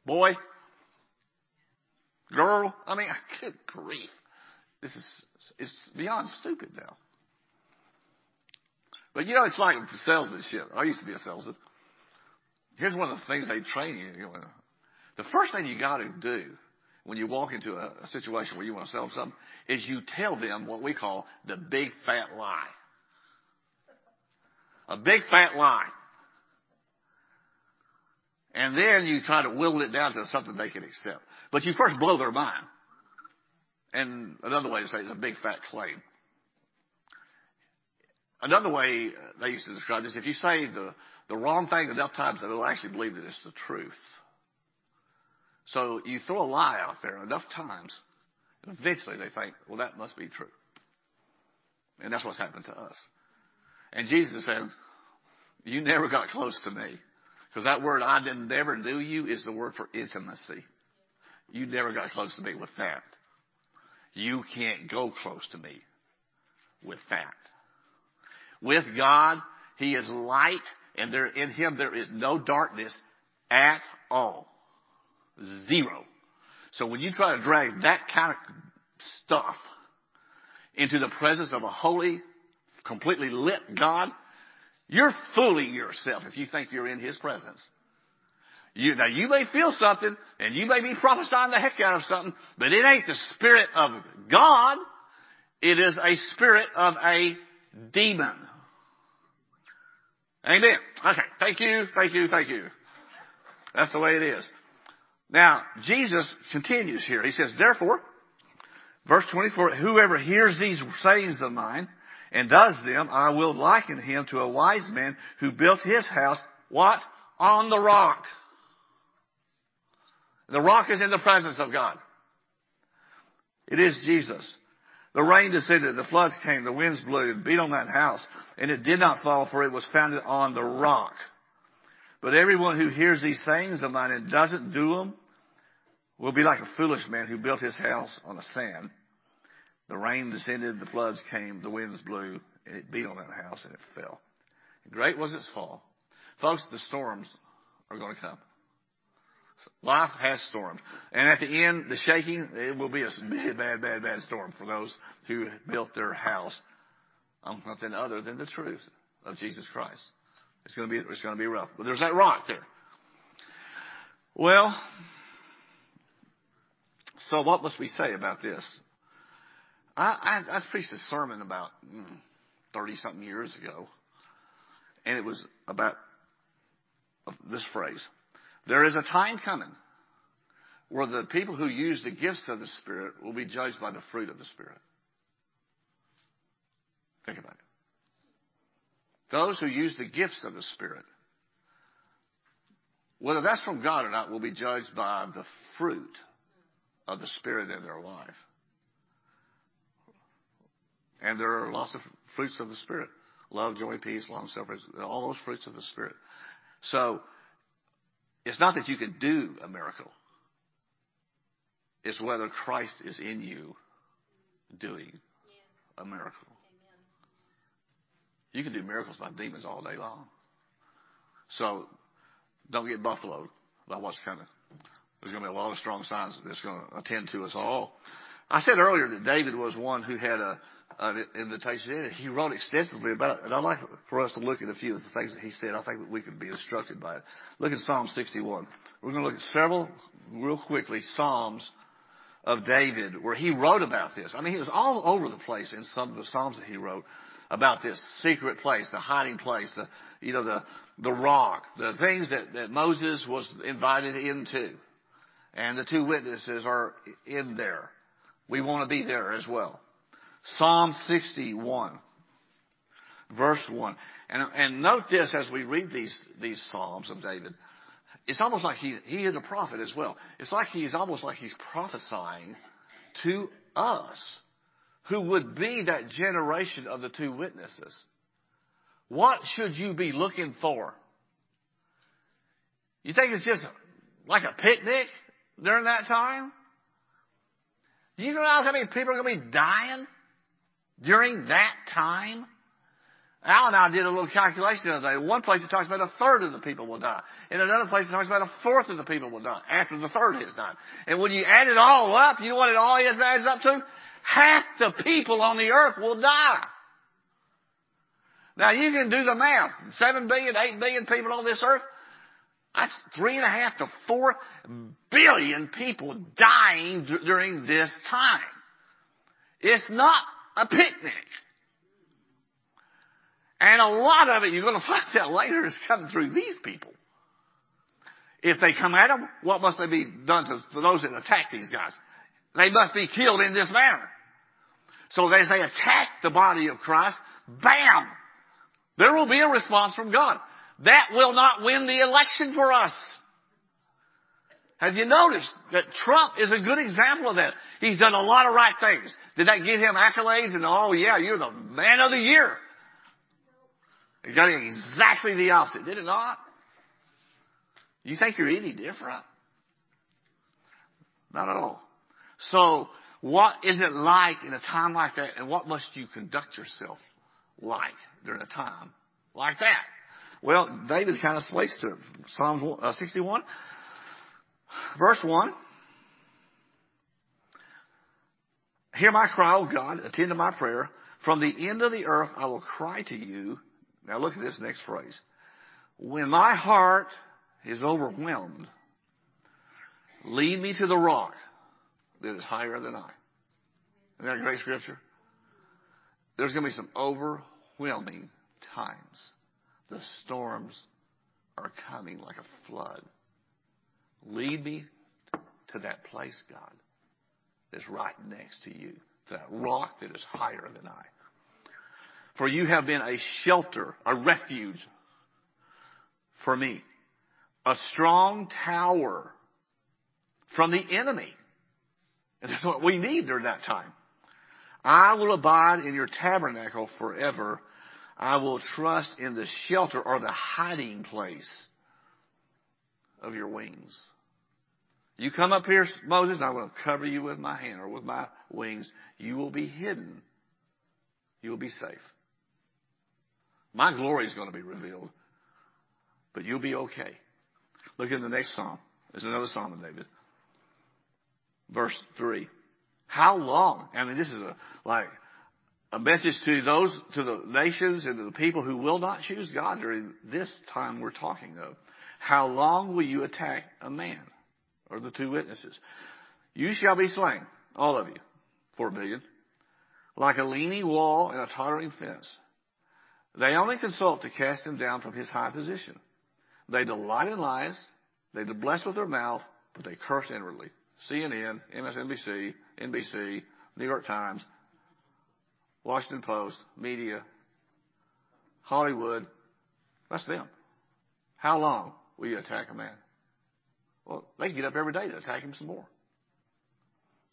Boy? Girl? I mean, good grief. This is, it's beyond stupid now. But you know, it's like salesmanship. I used to be a salesman. Here's one of the things they train you. the first thing you got to do when you walk into a, situation where you want to sell them something is you tell them what we call the big fat lie. A big fat lie. And then you try to whittle it down to something they can accept. But you first blow their mind. And another way to say it is a big fat claim. Another way they used to describe this, if you say the, the wrong thing enough times, they'll actually believe that it's the truth. So you throw a lie out there enough times, and eventually they think, well, that must be true. And that's what's happened to us. And Jesus said, you never got close to me. Because that word, I didn't never knew you, is the word for intimacy. You never got close to me with that. You can't go close to me with that. With God, He is light and there, in Him there is no darkness at all. Zero. So when you try to drag that kind of stuff into the presence of a holy, completely lit God, you're fooling yourself if you think you're in His presence. You, now you may feel something and you may be prophesying the heck out of something, but it ain't the Spirit of God. It is a spirit of a demon. Amen. Okay. Thank you. Thank you. Thank you. That's the way it is. Now, Jesus continues here. He says, therefore, verse 24, whoever hears these sayings of mine and does them, I will liken him to a wise man who built his house, what? On the rock. The rock is in the presence of God. It is Jesus. The rain descended, the floods came, the winds blew and beat on that house, and it did not fall, for it was founded on the rock. But everyone who hears these sayings of mine and doesn't do them will be like a foolish man who built his house on the sand. The rain descended, the floods came, the winds blew, and it beat on that house and it fell. Great was its fall. Folks, the storms are going to come. Life has storms. And at the end, the shaking, it will be a bad, bad, bad, bad storm for those who built their house on nothing other than the truth of Jesus Christ. It's going to be, it's going to be rough. But there's that rock there. Well, so what must we say about this? I, preached a sermon about 30 mm, something years ago, and it was about this phrase. There is a time coming where the people who use the gifts of the Spirit will be judged by the fruit of the Spirit. Think about it. Those who use the gifts of the Spirit, whether that's from God or not, will be judged by the fruit of the Spirit in their life. And there are lots of fruits of the Spirit. Love, joy, peace, long suffering, all those fruits of the Spirit. So, it's not that you can do a miracle. It's whether Christ is in you doing a miracle. You can do miracles by demons all day long. So don't get buffaloed by what's coming. There's going to be a lot of strong signs that's going to attend to us all. I said earlier that David was one who had a, an invitation. He wrote extensively about it, and I'd like for us to look at a few of the things that he said. I think that we could be instructed by it. Look at Psalm 61. We're going to look at several, real quickly, Psalms of David where he wrote about this. I mean, he was all over the place in some of the Psalms that he wrote about this secret place, the hiding place, the, you know, the, the rock, the things that, that Moses was invited into. And the two witnesses are in there. We want to be there as well. Psalm 61, verse 1. And, and note this as we read these, these Psalms of David. It's almost like he, he is a prophet as well. It's like he's almost like he's prophesying to us who would be that generation of the two witnesses. What should you be looking for? You think it's just like a picnic during that time? Do you realize how many people are going to be dying during that time? Al and I did a little calculation the other day. One place it talks about a third of the people will die. In another place it talks about a fourth of the people will die after the third is done. And when you add it all up, you know what it all adds up to? Half the people on the earth will die. Now you can do the math. Seven billion, eight billion people on this earth. That's three and a half to four billion people dying d- during this time. It's not a picnic. And a lot of it, you're going to find out later, is coming through these people. If they come at them, what must they be done to, to those that attack these guys? They must be killed in this manner. So as they attack the body of Christ, bam! There will be a response from God. That will not win the election for us. Have you noticed that Trump is a good example of that? He's done a lot of right things. Did that give him accolades and oh yeah, you're the man of the year? He got exactly the opposite, did it not? You think you're any different? Not at all. So What is it like in a time like that, and what must you conduct yourself like during a time like that? Well, David kind of slates to it. Psalms uh, 61, verse 1. Hear my cry, O God, attend to my prayer. From the end of the earth I will cry to you. Now look at this next phrase. When my heart is overwhelmed, lead me to the rock that is higher than I. Isn't that a great scripture? There's going to be some overwhelming times. The storms are coming like a flood. Lead me to that place, God, that's right next to you, to that rock that is higher than I. For you have been a shelter, a refuge for me, a strong tower from the enemy. And that's what we need during that time. I will abide in your tabernacle forever. I will trust in the shelter or the hiding place of your wings. You come up here, Moses, and I'm going to cover you with my hand or with my wings. You will be hidden. You will be safe. My glory is going to be revealed, but you'll be okay. Look in the next psalm. There's another psalm of David. Verse 3. How long? I mean, this is a, like a message to those, to the nations and to the people who will not choose God during this time we're talking of. How long will you attack a man? Or the two witnesses. You shall be slain, all of you, four billion, like a leaning wall and a tottering fence. They only consult to cast him down from his high position. They delight in lies. They bless with their mouth, but they curse inwardly. CNN, MSNBC, NBC, New York Times, Washington Post, media, Hollywood. That's them. How long will you attack a man? Well, they can get up every day to attack him some more.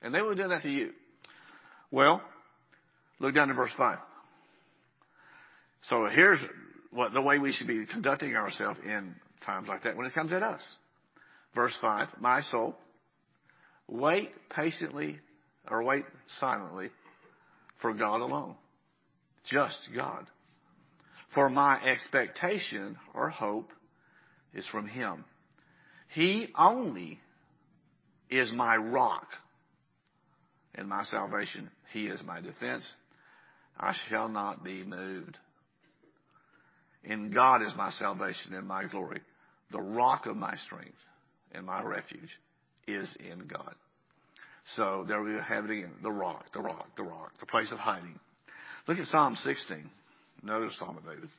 And they will do that to you. Well, look down to verse 5. So here's what the way we should be conducting ourselves in times like that when it comes at us. Verse 5, my soul, wait patiently or wait silently for God alone. Just God. For my expectation or hope is from Him. He only is my rock and my salvation. He is my defense. I shall not be moved. In God is my salvation and my glory. The rock of my strength and my refuge is in God. So there we have it again. The rock, the rock, the rock, the place of hiding. Look at Psalm 16. Another Psalm of David.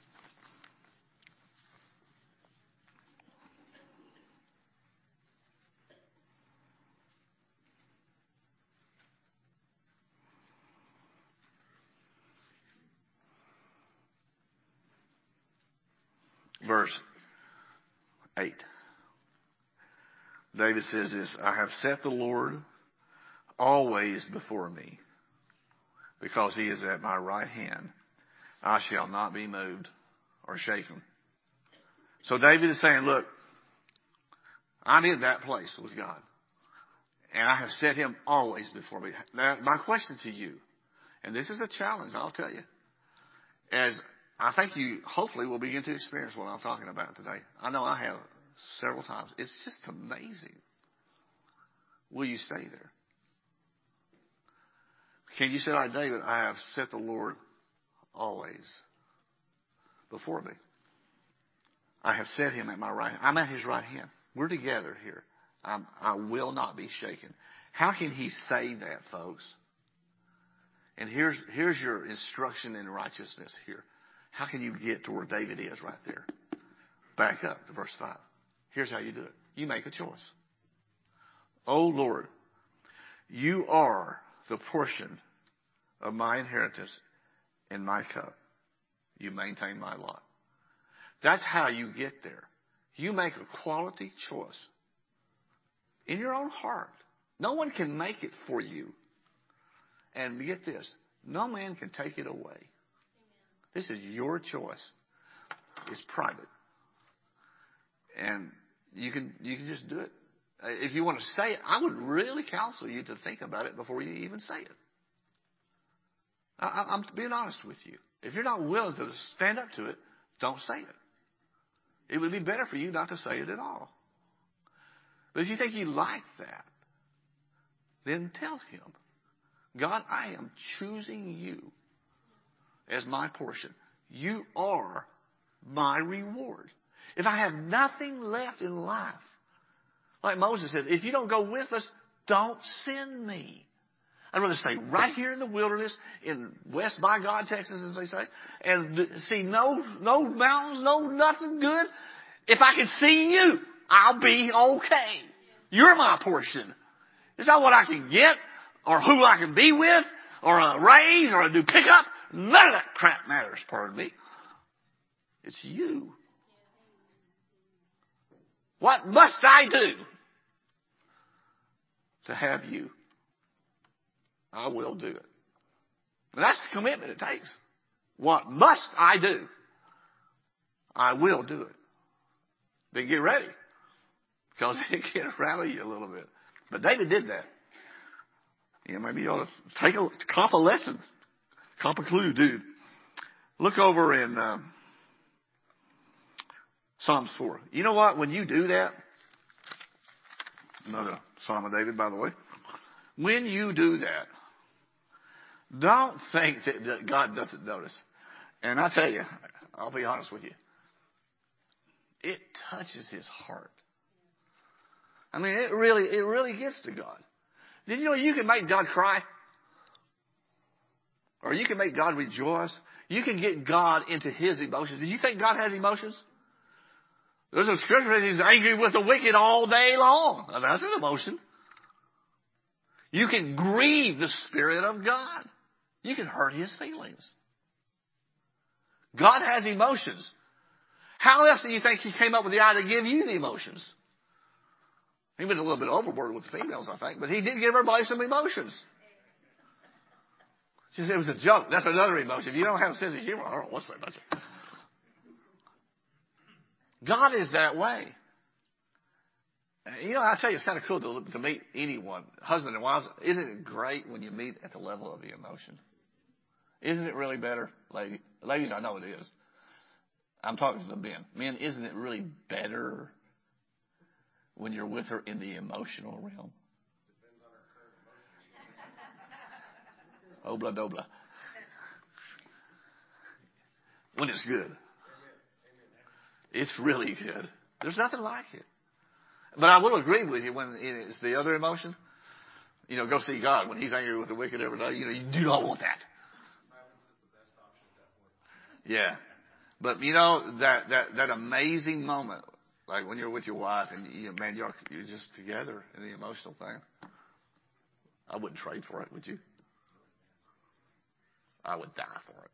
verse 8. David says this, I have set the Lord always before me because he is at my right hand. I shall not be moved or shaken. So David is saying, look, I'm in that place with God. And I have set him always before me. Now, my question to you, and this is a challenge, I'll tell you. As I think you hopefully will begin to experience what I'm talking about today. I know I have several times. It's just amazing. Will you stay there? Can you say like David, I have set the Lord always before me. I have set him at my right hand. I'm at his right hand. We're together here. I'm, I will not be shaken. How can he say that, folks? And here's, here's your instruction in righteousness here. How can you get to where David is right there? Back up to verse 5. Here's how you do it. You make a choice. Oh Lord, you are the portion of my inheritance in my cup. You maintain my lot. That's how you get there. You make a quality choice in your own heart. No one can make it for you. And get this, no man can take it away. This is your choice. It's private. And you can, you can just do it uh, if you want to say it, I would really counsel you to think about it before you even say it. I, I'm being honest with you. If you're not willing to stand up to it, don't say it. It would be better for you not to say it at all. But if you think you like that, then tell him, God, I am choosing you as my portion. You are my reward. If I have nothing left in life, like Moses said, if you don't go with us, don't send me. I'd rather stay right here in the wilderness in West by God, Texas, as they say, and see no, no mountains, no nothing good. If I can see you, I'll be okay. You're my portion. It's not what I can get or who I can be with or a raise or a new pickup. None of that crap matters, pardon me. It's you. What must I do to have you? I will do it. And that's the commitment it takes. What must I do? I will do it. Then get ready. Because it can rally you a little bit. But David did that. You know, maybe you ought to take a, cop a lesson. Cop a clue, dude. Look over in uh, Psalms 4. You know what? When you do that, another Psalm of David, by the way. When you do that, don't think that, God doesn't notice. And I tell you, I'll be honest with you. It touches his heart. I mean, it really, it really gets to God. Did you know you can make God cry? Or you can make God rejoice. You can get God into His emotions. Do you think God has emotions? There's a scripture that He's angry with the wicked all day long. Now, that's an emotion. You can grieve the Spirit of God. You can hurt his feelings. God has emotions. How else do you think he came up with the idea to give you the emotions? He went a little bit overboard with females, I think, but he did give everybody some emotions. It was a joke. That's another emotion. If you don't have a sense of humor, I don't know what's that. God is that way. You know, I tell you, it's kind of cool to, to meet anyone, husband and wives. Isn't it great when you meet at the level of the emotion? Isn't it really better, lady? Ladies, I know it is. I'm talking to the men. Men, isn't it really better when you're with her in the emotional realm? Obla dobla. When it's good. It's really good. There's nothing like it. But I will agree with you when it's the other emotion. You know, go see God when He's angry with the wicked every day. You know, you do not want that. Yeah. But you know, that, that, that amazing moment, like when you're with your wife and you, man, you're, you're just together in the emotional thing. I wouldn't trade for it, would you? I would die for it.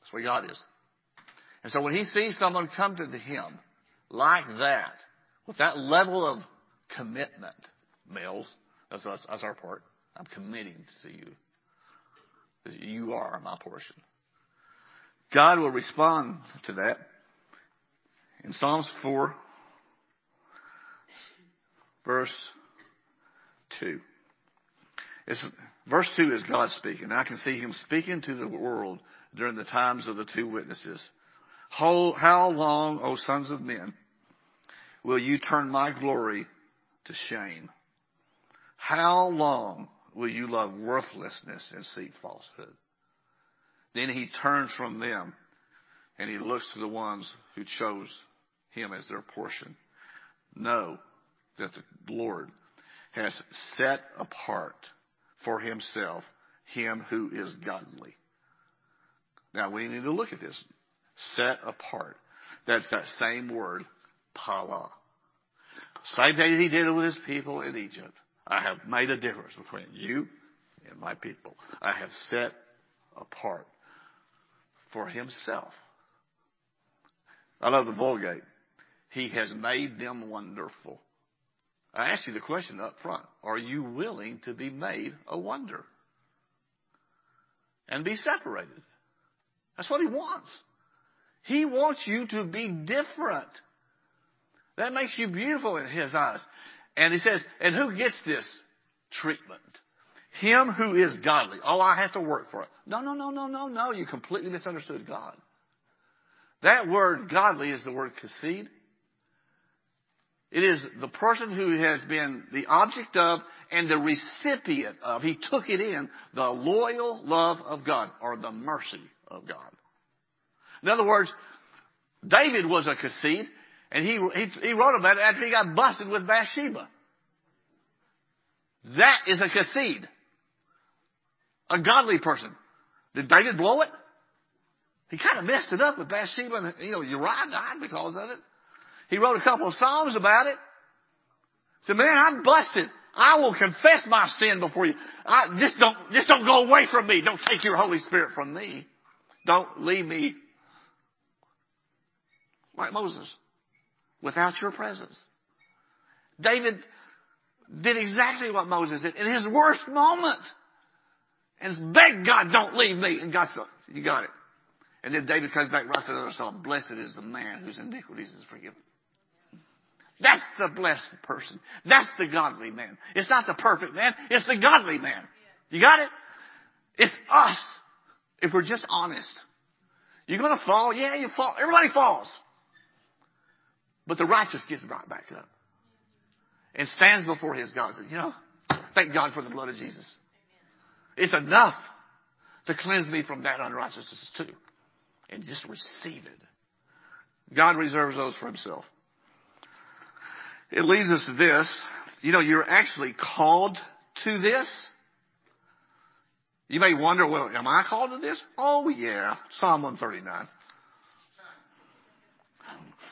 That's where God is. And so when he sees someone come to him like that, with that level of commitment, males, that's us, that's our part. I'm committing to you. You are my portion. God will respond to that in Psalms 4, verse 2. It's, verse 2 is God speaking. I can see him speaking to the world during the times of the two witnesses. How, long, O sons of men, will you turn my glory to shame? How long will you love worthlessness and seek falsehood? Then he turns from them and he looks to the ones who chose him as their portion. Know that the Lord has set apart for himself him who is godly. Now we need to look at this. Set apart. That's that same word, pala. Same thing he did with his people in Egypt. I have made a difference between you and my people. I have set apart for himself. I love the Vulgate. He has made them wonderful. I ask you the question up front. Are you willing to be made a wonder? And be separated. That's what he wants. He wants you to be different. That makes you beautiful in his eyes. And he says, and who gets this treatment? Him who is godly. Oh, I have to work for it. No, no, no, no, no, no. You completely misunderstood God. That word godly is the word chesed. It is the person who has been the object of and the recipient of, he took it in, the loyal love of God or the mercy of God. In other words, David was a chesed and he, he, he wrote about it after he got busted with Bathsheba. That is a chesed. A godly person. Did David blow it? He kind of messed it up with Bathsheba and, you know, Uriah died because of it. He wrote a couple of Psalms about it. He said, man, I'm busted. I will confess my sin before you. I, just don't, just don't go away from me. Don't take your Holy Spirit from me. Don't leave me like Moses without your presence. David did exactly what Moses did in his worst moment. And begged God, don't leave me. And God said, you got it. And then David comes back, writes another song, blessed is the man whose iniquities is forgiven. That's the blessed person. That's the godly man. It's not the perfect man. It's the godly man. You got it? It's us. If we're just honest. You're gonna fall? Yeah, you fall. Everybody falls. But the righteous gets right back up. And stands before his God and says, you know, thank God for the blood of Jesus. It's enough to cleanse me from that unrighteousness too. And just receive it. God reserves those for himself. It leads us to this. You know, you're actually called to this. You may wonder, well, am I called to this? Oh yeah. Psalm 139.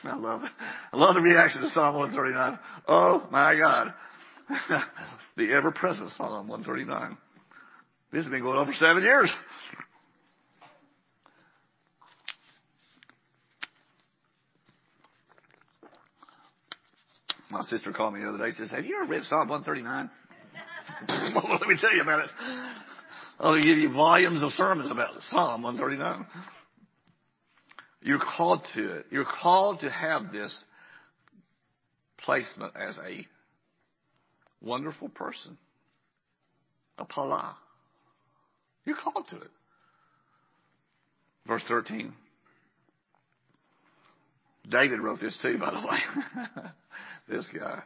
I love it. I love the reaction to Psalm 139. Oh my God. the ever present Psalm 139. This has been going on for seven years. My sister called me the other day. She said, have you ever read Psalm 139? well, let me tell you about it. I'll give you volumes of sermons about Psalm 139. You're called to it. You're called to have this placement as a wonderful person. A pala. You're called to it. Verse 13. David wrote this too, by the way. this guy.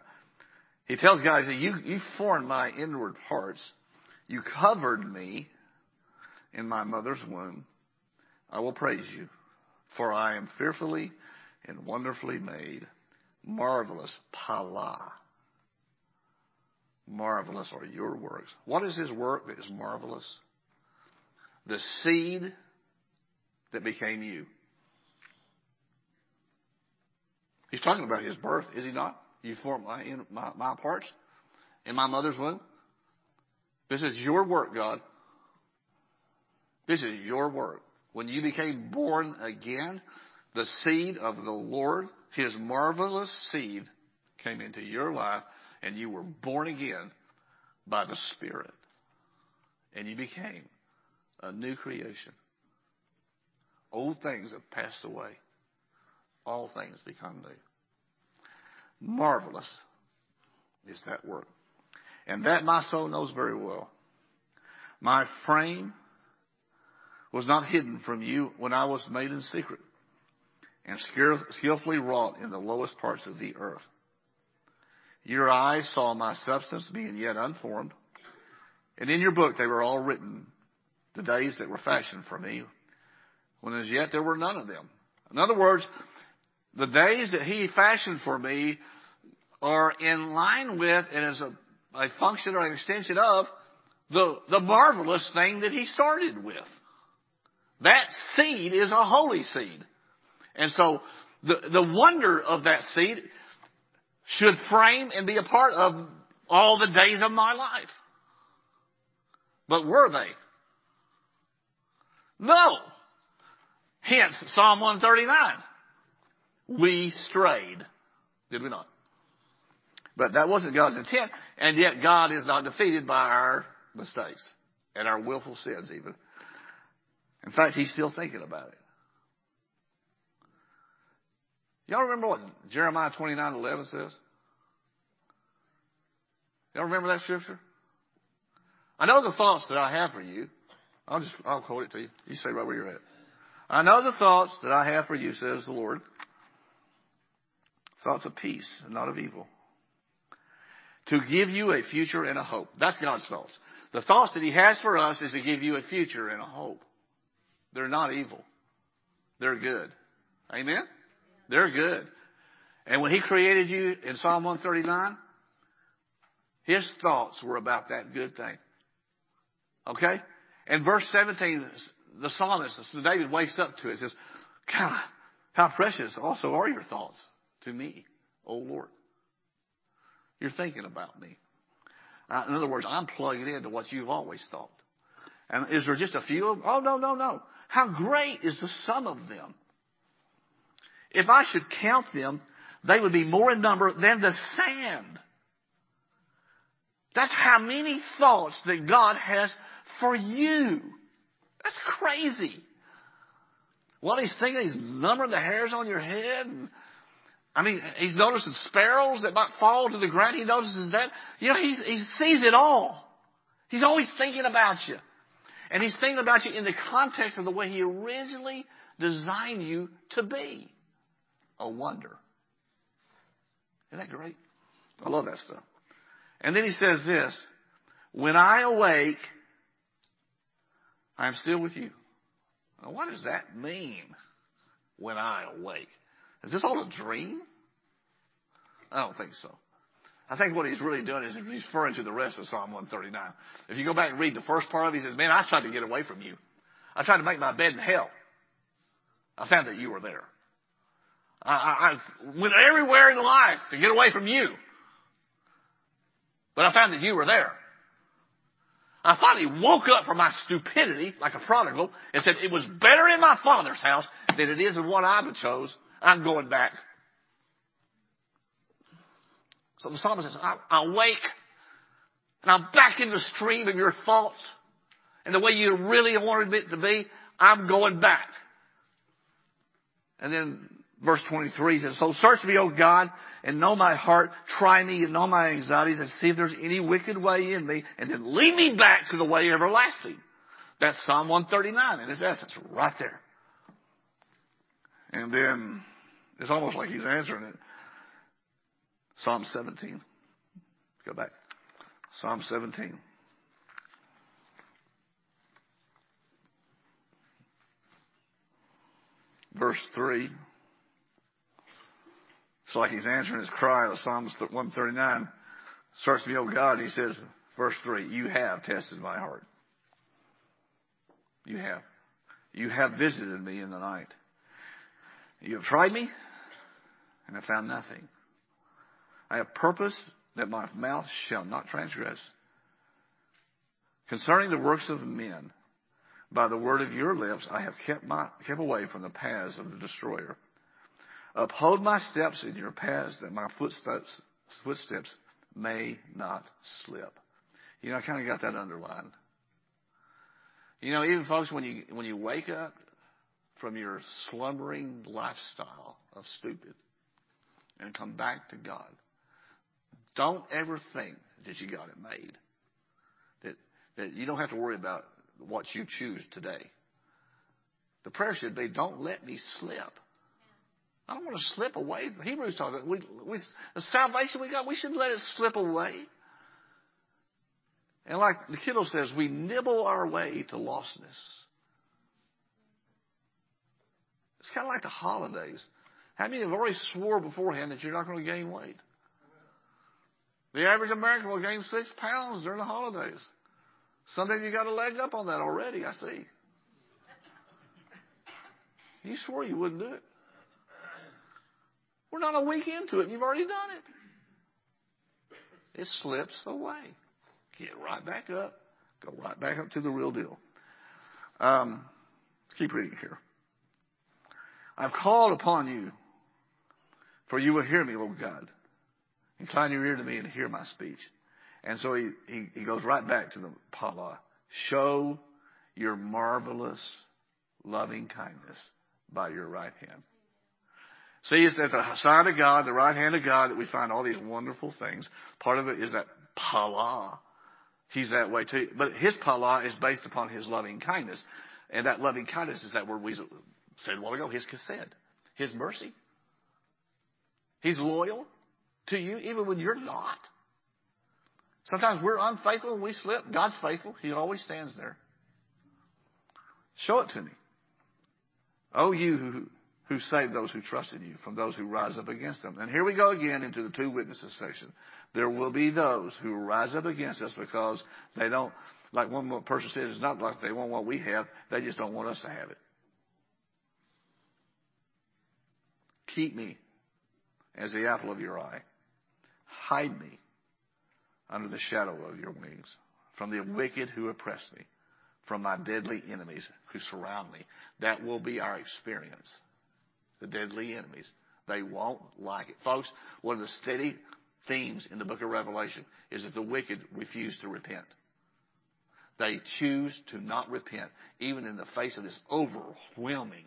He tells guys that you, you formed my inward parts. You covered me in my mother's womb. I will praise you, for I am fearfully and wonderfully made. Marvelous pala. Marvelous are your works. What is his work that is marvelous? The seed that became you. He's talking about his birth, is he not? You formed my, my, my parts in my mother's womb. This is your work, God. This is your work. When you became born again, the seed of the Lord, His marvelous seed, came into your life, and you were born again by the Spirit. And you became a new creation. Old things have passed away. All things become new. Marvelous is that word. And that my soul knows very well. My frame was not hidden from you when I was made in secret and skillfully wrought in the lowest parts of the earth. Your eyes saw my substance being yet unformed, and in your book they were all written, the days that were fashioned for me, when as yet there were none of them. In other words, the days that he fashioned for me are in line with and as a, a function or an extension of the, the marvelous thing that he started with. That seed is a holy seed. And so the, the wonder of that seed should frame and be a part of all the days of my life. But were they? No. Hence Psalm 139. We strayed. Did we not? But that wasn't God's intent. And yet God is not defeated by our mistakes and our willful sins even. In fact, He's still thinking about it. Y'all remember what Jeremiah 29 11 says? Y'all remember that scripture? I know the thoughts that I have for you. I'll just, I'll quote it to you. You say right where you're at. I know the thoughts that I have for you, says the Lord. Thoughts of peace and not of evil. To give you a future and a hope. That's God's thoughts. The thoughts that He has for us is to give you a future and a hope. They're not evil. They're good. Amen? They're good. And when He created you in Psalm 139, His thoughts were about that good thing. Okay? And verse 17, the psalmist, David wakes up to it, says, God, how precious also are your thoughts to me, O Lord. You're thinking about me. Uh, in other words, I'm plugging into what you've always thought. And is there just a few of them? Oh, no, no, no. How great is the sum of them? If I should count them, they would be more in number than the sand. That's how many thoughts that God has for you. That's crazy. Well, he's thinking he's numbering the hairs on your head. And, I mean, he's noticing sparrows that might fall to the ground. He notices that. You know, he's, he sees it all. He's always thinking about you. And he's thinking about you in the context of the way he originally designed you to be. A wonder. Isn't that great? I love that stuff. And then he says this, when I awake, I am still with you. Now, what does that mean when I awake? Is this all a dream? I don't think so. I think what he's really doing is he's referring to the rest of Psalm 139. If you go back and read the first part of it, he says, Man, I tried to get away from you. I tried to make my bed in hell. I found that you were there. I, I, I went everywhere in life to get away from you. But I found that you were there. I finally woke up from my stupidity like a prodigal and said, it was better in my father's house than it is in what I chose. I'm going back. So the psalmist says, I, wake and I'm back in the stream of your thoughts and the way you really wanted it to be. I'm going back. And then verse 23 says, So search me, O God, and know my heart. Try me and know my anxieties and see if there's any wicked way in me and then lead me back to the way everlasting. That's Psalm 139 in its essence, right there. And then it's almost like he's answering it. Psalm 17. Go back. Psalm 17. Verse 3. It's like he's answering his cry of Psalms 139. Search me, O God. He says, verse 3, You have tested my heart. You have. You have visited me in the night. You have tried me, and have found nothing. I have purposed that my mouth shall not transgress. Concerning the works of men, by the word of your lips, I have kept, my, kept away from the paths of the destroyer. Uphold my steps in your paths that my footsteps, footsteps may not slip. You know, I kind of got that underlined. You know, even folks, when you, when you wake up from your slumbering lifestyle of stupid and come back to God, don't ever think that you got it made. That, that you don't have to worry about what you choose today. The prayer should be, don't let me slip. I don't want to slip away. Hebrews talk about we, we, the salvation we got, we shouldn't let it slip away. And like the kiddo says, we nibble our way to lostness. It's kind of like the holidays. How many have already swore beforehand that you're not going to gain weight? The average American will gain six pounds during the holidays. Some of you got a leg up on that already, I see. You swore you wouldn't do it. We're not a week into it, and you've already done it. It slips away. Get right back up. Go right back up to the real deal. Um, let's keep reading here. I've called upon you, for you will hear me, O God. Incline your ear to me and hear my speech. And so he, he, he goes right back to the Pala. Show your marvelous loving kindness by your right hand. See, it's at the side of God, the right hand of God, that we find all these wonderful things. Part of it is that pala. He's that way too. But his pala is based upon his loving kindness. And that loving kindness is that word we said a while ago, his chesed, his mercy. He's loyal to you even when you're not. Sometimes we're unfaithful and we slip. God's faithful. He always stands there. Show it to me. Oh, you who, who save those who trust in you from those who rise up against them. And here we go again into the two witnesses section. There will be those who rise up against us because they don't, like one person says, it's not like they want what we have. They just don't want us to have it. Keep me as the apple of your eye. Hide me under the shadow of your wings from the wicked who oppress me, from my deadly enemies who surround me. That will be our experience. The deadly enemies. They won't like it. Folks, one of the steady themes in the book of Revelation is that the wicked refuse to repent. They choose to not repent, even in the face of this overwhelming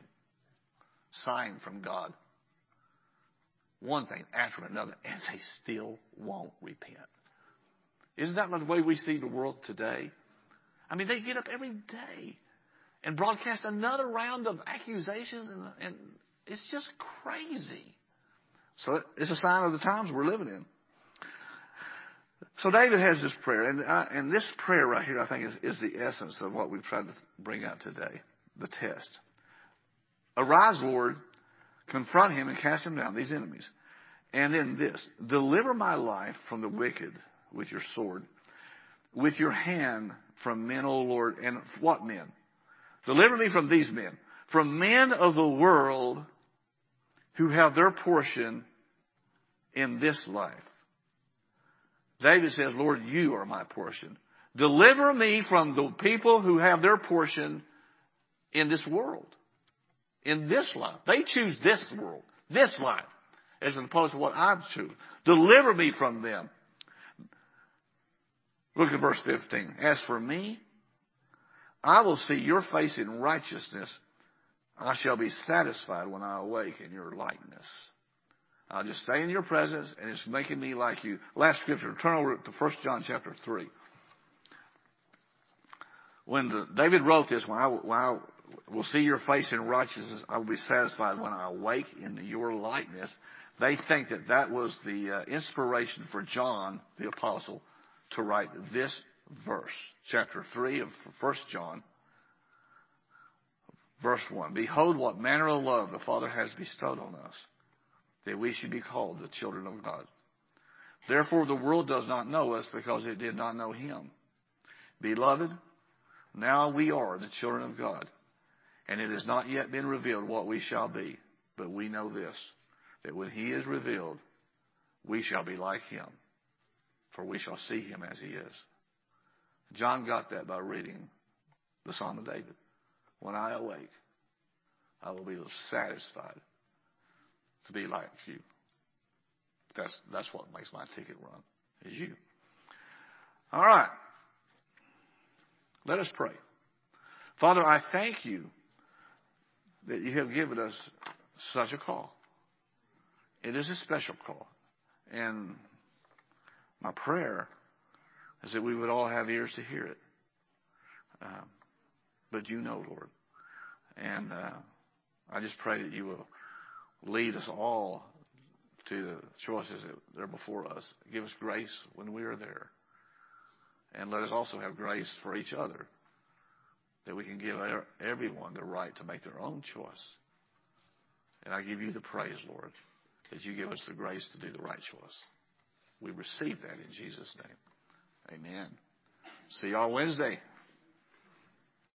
sign from God one thing after another, and they still won't repent. Isn't that the way we see the world today? I mean, they get up every day and broadcast another round of accusations, and, and it's just crazy. So it's a sign of the times we're living in. So David has this prayer, and, and this prayer right here, I think, is, is the essence of what we've tried to bring out today, the test. Arise, Lord, Confront him and cast him down, these enemies. And then this, deliver my life from the wicked with your sword, with your hand from men, O Lord. And what men? Deliver me from these men, from men of the world who have their portion in this life. David says, Lord, you are my portion. Deliver me from the people who have their portion in this world in this life. They choose this world, this life, as opposed to what I choose. Deliver me from them. Look at verse 15. As for me, I will see your face in righteousness. I shall be satisfied when I awake in your likeness. I'll just stay in your presence and it's making me like you. Last scripture, turn over to 1 John chapter 3. When the, David wrote this, when I, when I will see your face in righteousness. I will be satisfied when I awake in your likeness. They think that that was the uh, inspiration for John the apostle to write this verse, chapter 3 of 1 John, verse 1. Behold what manner of love the Father has bestowed on us, that we should be called the children of God. Therefore the world does not know us because it did not know him. Beloved, now we are the children of God and it has not yet been revealed what we shall be. But we know this, that when he is revealed, we shall be like him, for we shall see him as he is. John got that by reading the Psalm of David. When I awake, I will be satisfied to be like you. That's, that's what makes my ticket run, is you. All right. Let us pray. Father, I thank you that you have given us such a call. It is a special call. And my prayer is that we would all have ears to hear it. Um, but you know, Lord. And uh, I just pray that you will lead us all to the choices that are before us. Give us grace when we are there. And let us also have grace for each other that we can give everyone the right to make their own choice. And I give you the praise, Lord, that you give us the grace to do the right choice. We receive that in Jesus' name. Amen. See y'all Wednesday.